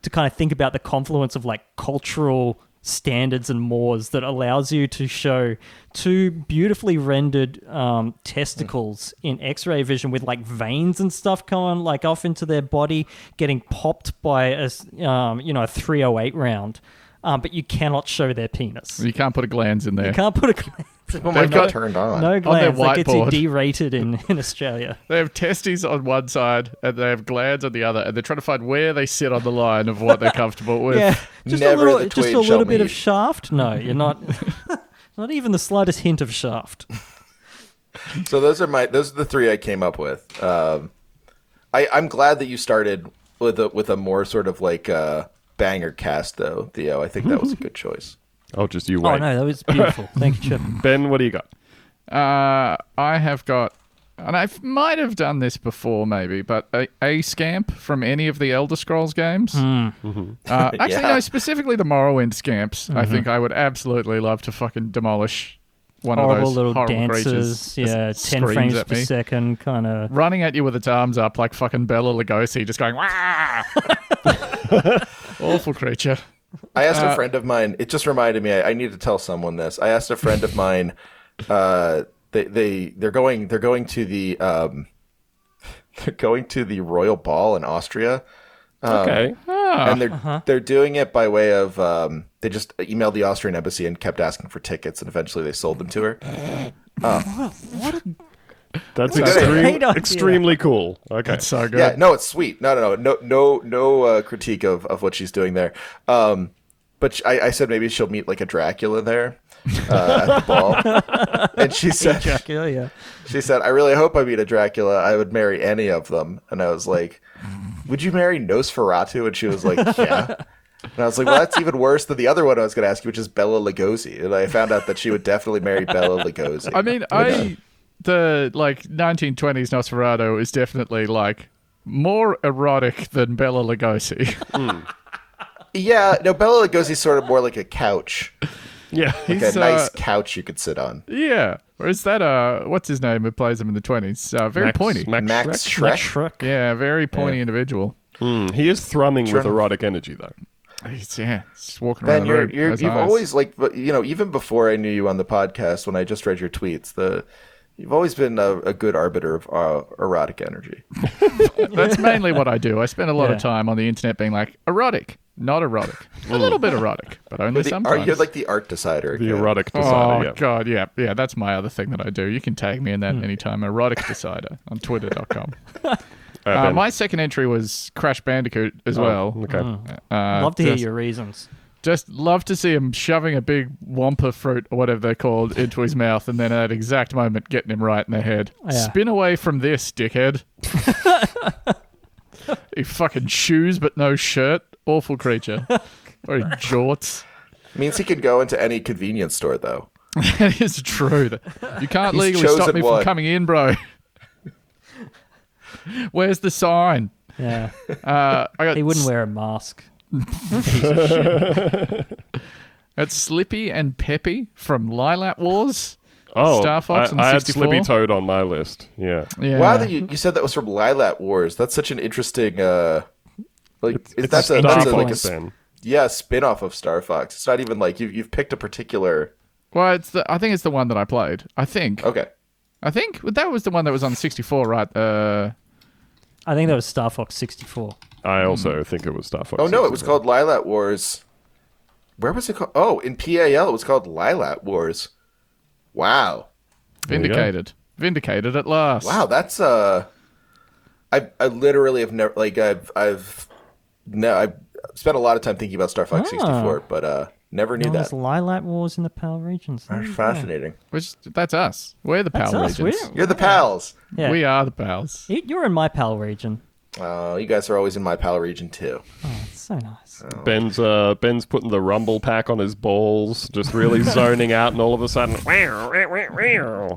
to kind of think about the confluence of like cultural standards and mores that allows you to show two beautifully rendered um, testicles in X-ray vision with like veins and stuff going like off into their body, getting popped by a um, you know a 308 round, um, but you cannot show their penis. you can't put a glands in there. You can't put a glance. People might They've get got- turned on. No glance. That gets you whiteboard. derated in, in Australia. <laughs> They have testes on one side and they have glands on the other, and they're trying to find where they sit on the line of what they're comfortable with. <laughs> Yeah, just Never a little, just a little bit of shaft. No, you're not. <laughs> not even the slightest hint of shaft. So those are my those are the three I came up with. Um, I I'm glad that you started with a with a more sort of like uh, banger cast though, Theo. I think that was a good choice. Oh, just you Oh wait. no, that was beautiful. <laughs> Thank you, Chip. Ben, what do you got? Uh, I have got, and I might have done this before, maybe, but a, a scamp from any of the Elder Scrolls games. Hmm. Uh, <laughs> actually, Yeah. no, specifically the Morrowind scamps. I think I would absolutely love to fucking demolish one of those little horrible dancers. creatures. Yeah, ten frames per me. second, kind of. Running at you with its arms up like fucking Bela Lugosi, just going, Wah! <laughs> Awful creature. I asked Uh, a friend of mine. It just reminded me. I, I need to tell someone this. I asked a friend of mine. Uh, they they they're going they're going to the um, <laughs> they're going to the royal ball in Austria, okay. and they're Uh-huh. they're doing it by way of um, they just emailed the Austrian embassy and kept asking for tickets, and eventually they sold them to her. <gasps> What? That's Great extreme, extremely cool. Okay. It's so good. Yeah, no, it's sweet. No, no, no, no, no, no uh, critique of, of what she's doing there. Um, but sh- I, I said maybe she'll meet like a Dracula there uh, at the ball, <laughs> and she said Dracula, yeah. she said I really hope I meet a Dracula. I would marry any of them. And I was like, Would you marry Nosferatu? And she was like, Yeah. <laughs> And I was like, well, that's even worse than the other one I was going to ask you, which is Bela Lugosi. And I found out that she would definitely marry Bela Lugosi. I mean, I the like 1920s Nosferatu is definitely like more erotic than Bela Lugosi. Yeah, no, Bela Lugosi's sort of more like a couch, Yeah. like He's, a nice uh, couch you could sit on. yeah. Or is that uh what's his name who plays him in the 20s? Uh, very Max- pointy. Max Max Schreck? Shrek. Shrek. yeah, very pointy individual. Mm, he is thrumming with erotic energy, though. He's, yeah, just walking around Ben, the you're, room. you're, Those you've eyes. always like, you know, even before I knew you on the podcast, when I just read your tweets, the you've always been a, a good arbiter of uh, erotic energy. <laughs> That's mainly what I do. I spend a lot Yeah. of time on the internet being like erotic, not erotic, a little bit erotic, but only The- sometimes. are you like the art decider? The again? erotic Oh decider. yeah. god, yeah, yeah. That's my other thing that I do. You can tag me in that anytime. Erotic decider on Twitter.com. <laughs> Uh, Uh, my second entry was Crash Bandicoot as Oh, well. Okay. Uh, Love to hear just, your reasons. Just love to see him shoving a big wumpa fruit or whatever they're called into his mouth, and then at that exact moment getting him right in the head. Yeah. Spin away from this, dickhead. <laughs> he fucking shoes but no shirt. Awful creature. Or he jorts. Means he could go into any convenience store, though. <laughs> That is true. You can't He's legally stop me one. from coming in, bro. <laughs> Where's the sign? Yeah, Uh, I got he wouldn't wear a mask. <laughs> That's Slippy and Peppy from Lylat Wars. Oh, Star Fox I, on I had 64? Slippy Toad on my list. Yeah. Yeah. Wow, that you, you said that was from Lylat Wars. That's such an interesting. uh Like is It's that's a a, that's a, like a Fox, s- Ben. yeah spin off of Star Fox. It's not even like you you've picked a particular. Well, it's the. I think it's the one that I played. I think. Okay, I think that was the one that was on 64, right? Uh, I think that was Star Fox 64. I also think it was Star Fox. Oh no, it was called Lylat Wars. Where was it called? Oh, in PAL, it was called Lylat Wars. Wow, There you go. vindicated. Vindicated at last. wow, that's uh, I I literally have never like I've I've no I've spent a lot of time thinking about Star Fox Ah. 64, but uh, never knew There was that. Lylat Wars in the PAL regions. That's you go. fascinating. Which that's us. We're the That's PAL us. regions. We're- You're the pals. Yeah. We are the pals. You- You're in my PAL region. Oh, you guys are always in my pal region too. It's so nice. Ben's uh, Ben's putting the rumble pack on his balls, just really <laughs> zoning out, and all of a sudden,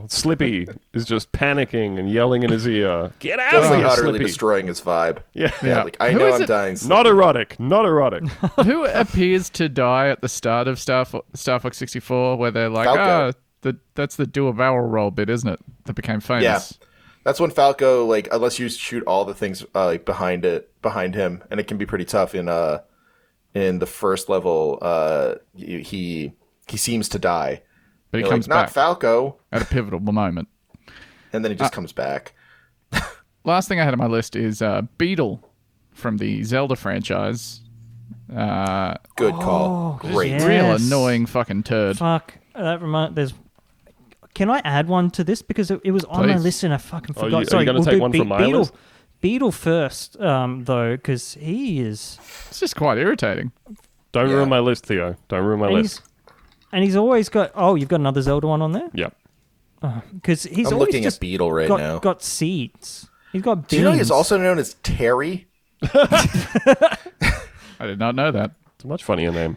Slippy is just panicking and yelling in his ear. Get out Just of here, utterly Slippy! destroying his vibe. Yeah, Yeah. Like I Who know is I'm it? dying. not erotic, not erotic. <laughs> Who appears to die at the start of Star, Fo- Star Fox 64 where they're like, Falco. ah, the, that's the dual a barrel roll bit, isn't it? That became famous. Yeah. That's when Falco like unless you shoot all the things uh, like behind it behind him, and it can be pretty tough in uh in the first level. Uh, he he, he seems to die. But he You're comes like, not Falco, at a pivotal moment. and then he Uh, just comes back. Last thing I had on my list is uh, Beedle from the Zelda franchise. Uh, Good call. Great. yeah. Real annoying fucking turd. Fuck. That remind. There's. Can I add one to this because it, it was on my Please. list and I fucking Oh, forgot. you- are you Sorry, gonna we'll take do one from my Beedle. list? Beedle first, um, though, because he is, It's just quite irritating. Don't Yeah. ruin my list, Theo. Don't ruin my and list. he's, and he's always got. Oh, you've got another Zelda one on there Yeah. because he's I'm always looking just at Beedle right got, now. got seeds. He's got. Beans. Do you know he's also known as Terry? <laughs> I did not know that. It's a much funnier name.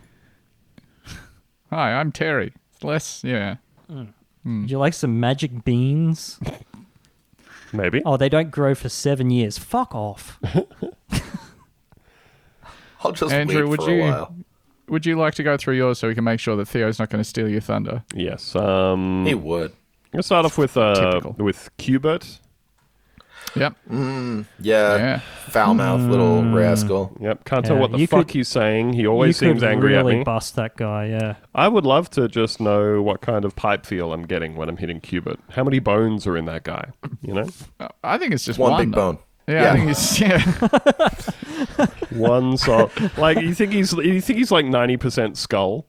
Hi, I'm Terry. It's Less, yeah. Would you like some magic beans? Maybe. Oh, they don't grow for seven years. Fuck off. <laughs> I'll just Andrew, wait would for you- a while. Would you like to go through yours so we can make sure that Theo's not going to steal your thunder? Yes. Um, He would. let's start off with uh, Typical. with Qbert. Yep. Yeah, Yeah. foul mouth little rascal. Yep. Can't tell what the you fuck could- he's saying. He you always could seems angry really at me. bust that guy, yeah. I would love to just know what kind of pipe feel I'm getting when I'm hitting Qbert. How many bones are in that guy? You know, Uh, I think it's just One one, big though. bone. Yeah, Yeah. I think it's <laughs> yeah, <laughs> one so like you think he's you think he's like ninety percent skull.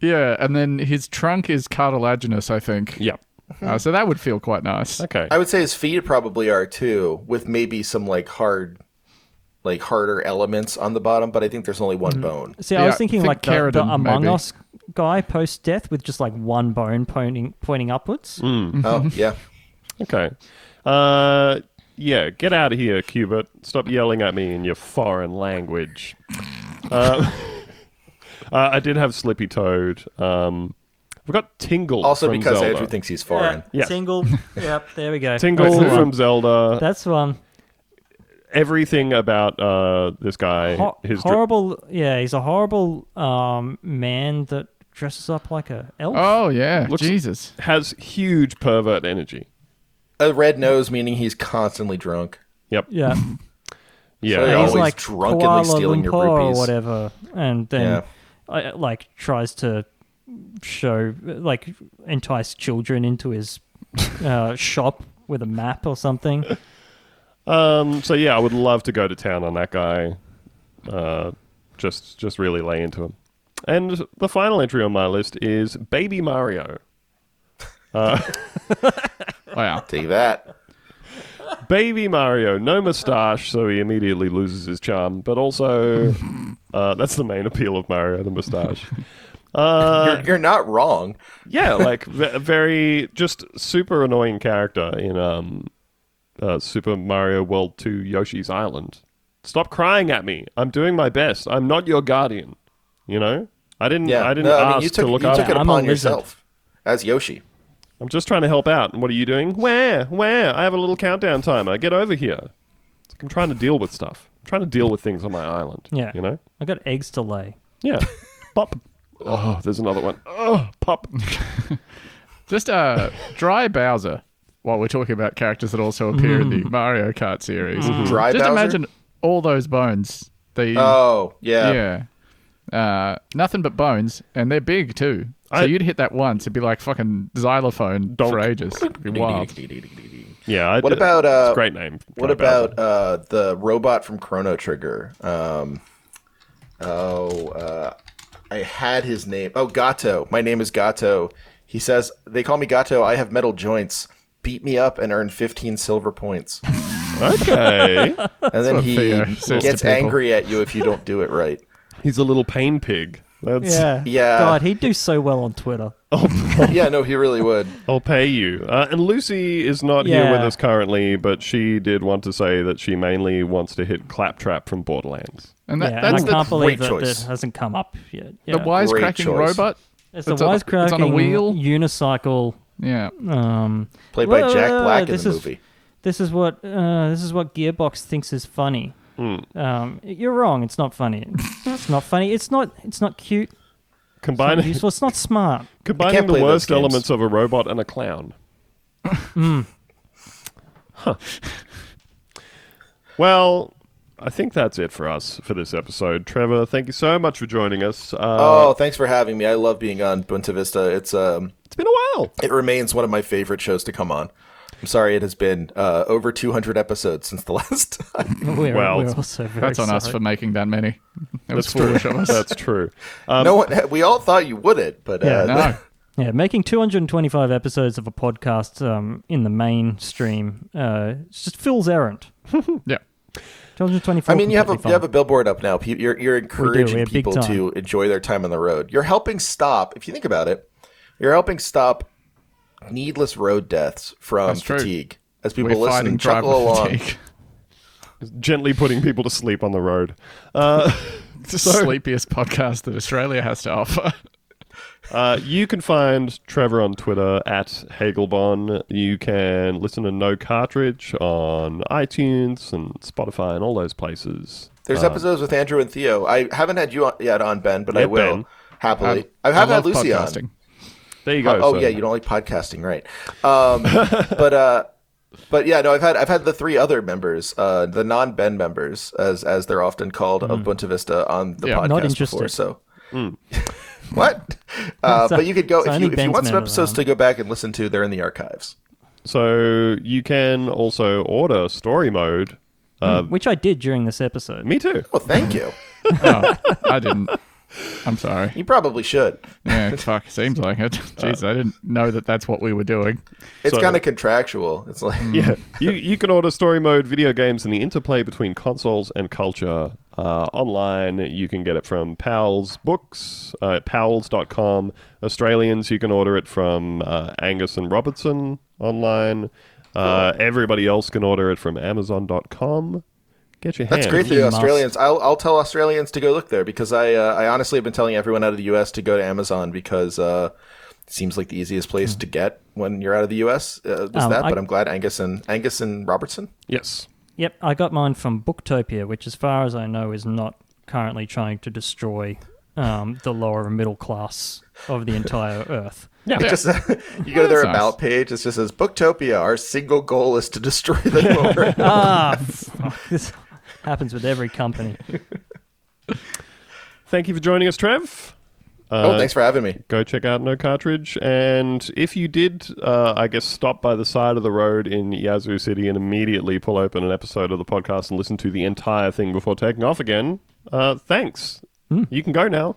yeah, and then his trunk is cartilaginous. I think. Yep. Uh, so that would feel quite nice. Okay. I would say his feet probably are too, with maybe some like hard, like harder elements on the bottom. But I think there's only one bone. See, I was Yeah, thinking think like the, the Keratin, Among maybe. Us guy post death with just like one bone pointing pointing upwards. Mm. Oh yeah, Okay. Uh, yeah, get out of here, Qbert. Stop yelling at me in your foreign language. uh, <laughs> uh, I did have Slippy Toad. Um, we've got Tingle. also from because Zelda. Andrew thinks he's foreign. <laughs> Yes. Tingle. yep, there we go. <laughs> Tingle That's the one. from Zelda. That's one. Everything about uh, this guy. Ho- his dr- horrible. yeah, he's a horrible um, man that dresses up like a elf. Oh yeah, Looks- Jesus. has huge pervert energy. A red nose meaning he's constantly drunk. Yep. Yeah, <laughs> Yeah. So he's always like drunkenly Kuala stealing your Lumpur or whatever, and then Yeah. uh, like tries to show like entice children into his <laughs> uh, shop with a map or something. Um, so yeah, I would love to go to town on that guy. Uh, just just really lay into him. And the final entry on my list is Baby Mario. <laughs> Wow. Take that. Baby Mario, no mustache, so he immediately loses his charm. But also, uh, that's the main appeal of Mario, the mustache. Uh, You're, you're not wrong. yeah, like <laughs> v- very just super annoying character in um, uh, Super Mario World 2 Yoshi's Island. Stop crying at me. I'm doing my best. I'm not your guardian. You know? I didn't Yeah, I didn't no, ask I mean, you took, to look you up. took it upon lizard. yourself as Yoshi. I'm just trying to help out. And what are you doing? Where? Where? I have a little countdown timer. Get over here. It's like I'm trying to deal with stuff. I'm trying to deal with things on my island. Yeah. You know? I got eggs to lay. Yeah. <laughs> Pop. Oh, there's another one. Oh, pop. <laughs> Just uh, dry Bowser. While we're talking about characters that also appear in the Mario Kart series, Dry just Bowser? imagine all those bones. The Oh yeah. yeah, uh, nothing but bones, and they're big too. So I- you'd hit that once, it'd be like fucking xylophone Donk. for ages. It'd be wild. <laughs> Yeah. I What did- about, it's uh, a great name? What Dry Bowser. about uh, the robot from Chrono Trigger? Um, oh, uh, I had his name. Oh, Gato. My name is Gato. He says they call me Gato. I have metal joints. Beat me up and earn 15 silver points. Okay. <laughs> And then he Theo says to gets angry at you if you don't do it right. He's a little pain pig. That's Yeah. Yeah. God, he'd do so well on Twitter. <laughs> yeah, no, he really would. I'll pay you. Uh, and Lucy is not here with us currently, but she did want to say that she mainly wants to hit Claptrap from Borderlands. And that, yeah, that's and I the, can't believe great that choice. that hasn't come up yet. the Yeah. wisecracking choice. robot. it's the it's on- it's on a wisecracking wheel. unicycle. Yeah. Um, Played by Well, Jack uh, Black in this the is- movie. this is what uh, this is what Gearbox thinks is funny. Hmm. Um, you're wrong. It's not funny. It's not funny. It's not. It's not cute. It's not Combining, useful. It's not smart. combining the worst elements of a robot and a clown. Huh. Well, I think that's it for us for this episode. Trevor, thank you so much for joining us. Uh, Oh, thanks for having me. I love being on Bunta Vista. It's um, It's been a while. it remains one of my favorite shows to come on. I'm sorry it has been uh, over 200 episodes since the <laughs> last time. <laughs> We're, Well, we're also very That's on us for making that many. It was That's true. foolish of us. That's true. Um, no one, we all thought you wouldn't, but uh, no. <laughs> Yeah, making 225 episodes of a podcast um, in the mainstream uh, it's just Phil's errand. Yeah. 224. I mean, you have a completely you have a fine. big up now. Pe- You're you're encouraging big people to enjoy their time on the road. You're helping stop. If you think about it, you're helping stop needless road deaths from That's true. fatigue as people We're listen and chuckle along. gently putting people to sleep on the road. Uh, <laughs> It's the sleepiest podcast that Australia has to offer. <laughs> Uh, you can find Trevor on Twitter at Hagelbon. You can listen to No Cartridge on iTunes and Spotify and all those places. There's Uh, episodes with Andrew and Theo. I haven't had you on, yet on Ben, but I will Ben. happily. I, have love had Lucy podcasting. on. There you go. oh so- yeah, you don't like podcasting, right? Um, <laughs> but uh, but yeah, no, I've had I've had the three other members, uh, the non Ben members, as as they're often called, of Bunta Vista on the Yeah. podcast Not before. interested. So. <laughs> what? Uh, So- but you could go so if you, if you want some episodes around. to go back and listen to. They're in the archives. So you can also order story mode. Uh, Which I did during this episode. Me too. Well, thank you. <laughs> Oh, I didn't. I'm sorry. You probably should. Yeah, fuck. Seems like it. <laughs> Jeez, I didn't know that that's what we were doing. It's So- kind of contractual. It's like Yeah, <laughs> you you can order story mode video games and the interplay between consoles and culture uh, online. You can get it from Powell's Books, uh, Powells.com. Australians, you can order it from uh, Angus and Robertson online. Uh, everybody else can order it from Amazon.com. Get your That's great for You the. Australians. I'll, I'll tell Australians to go look there because I uh, I honestly have been telling everyone out of the U.S. to go to Amazon because uh, it seems like the easiest place to get when you're out of the U.S. Uh, is Um, that. I- But I'm glad Angus and Angus and Robertson. Yes. Yep, I got mine from Booktopia, which, as far as I know, is not currently trying to destroy um, the lower and middle class of the entire <laughs> Earth. Yeah. It just <laughs> you go to their That's nice. about page. It just says Booktopia. Our single goal is to destroy the lower. <laughs> ah, fuck, this happens with every company. <laughs> Thank you for joining us, Trev. oh, Uh, thanks for having me. go check out No Cartridge. And if you did, uh, I guess, stop by the side of the road in Yazoo City and immediately pull open an episode of the podcast and listen to the entire thing before taking off again, uh, thanks. You can go now.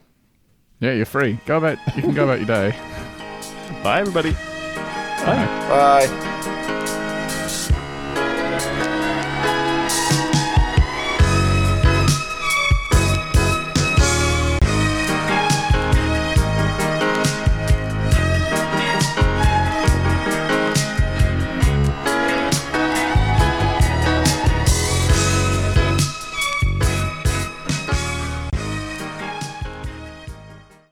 Yeah, you're free. Go about. You can go about your day. <laughs> Bye, everybody. Bye. Bye.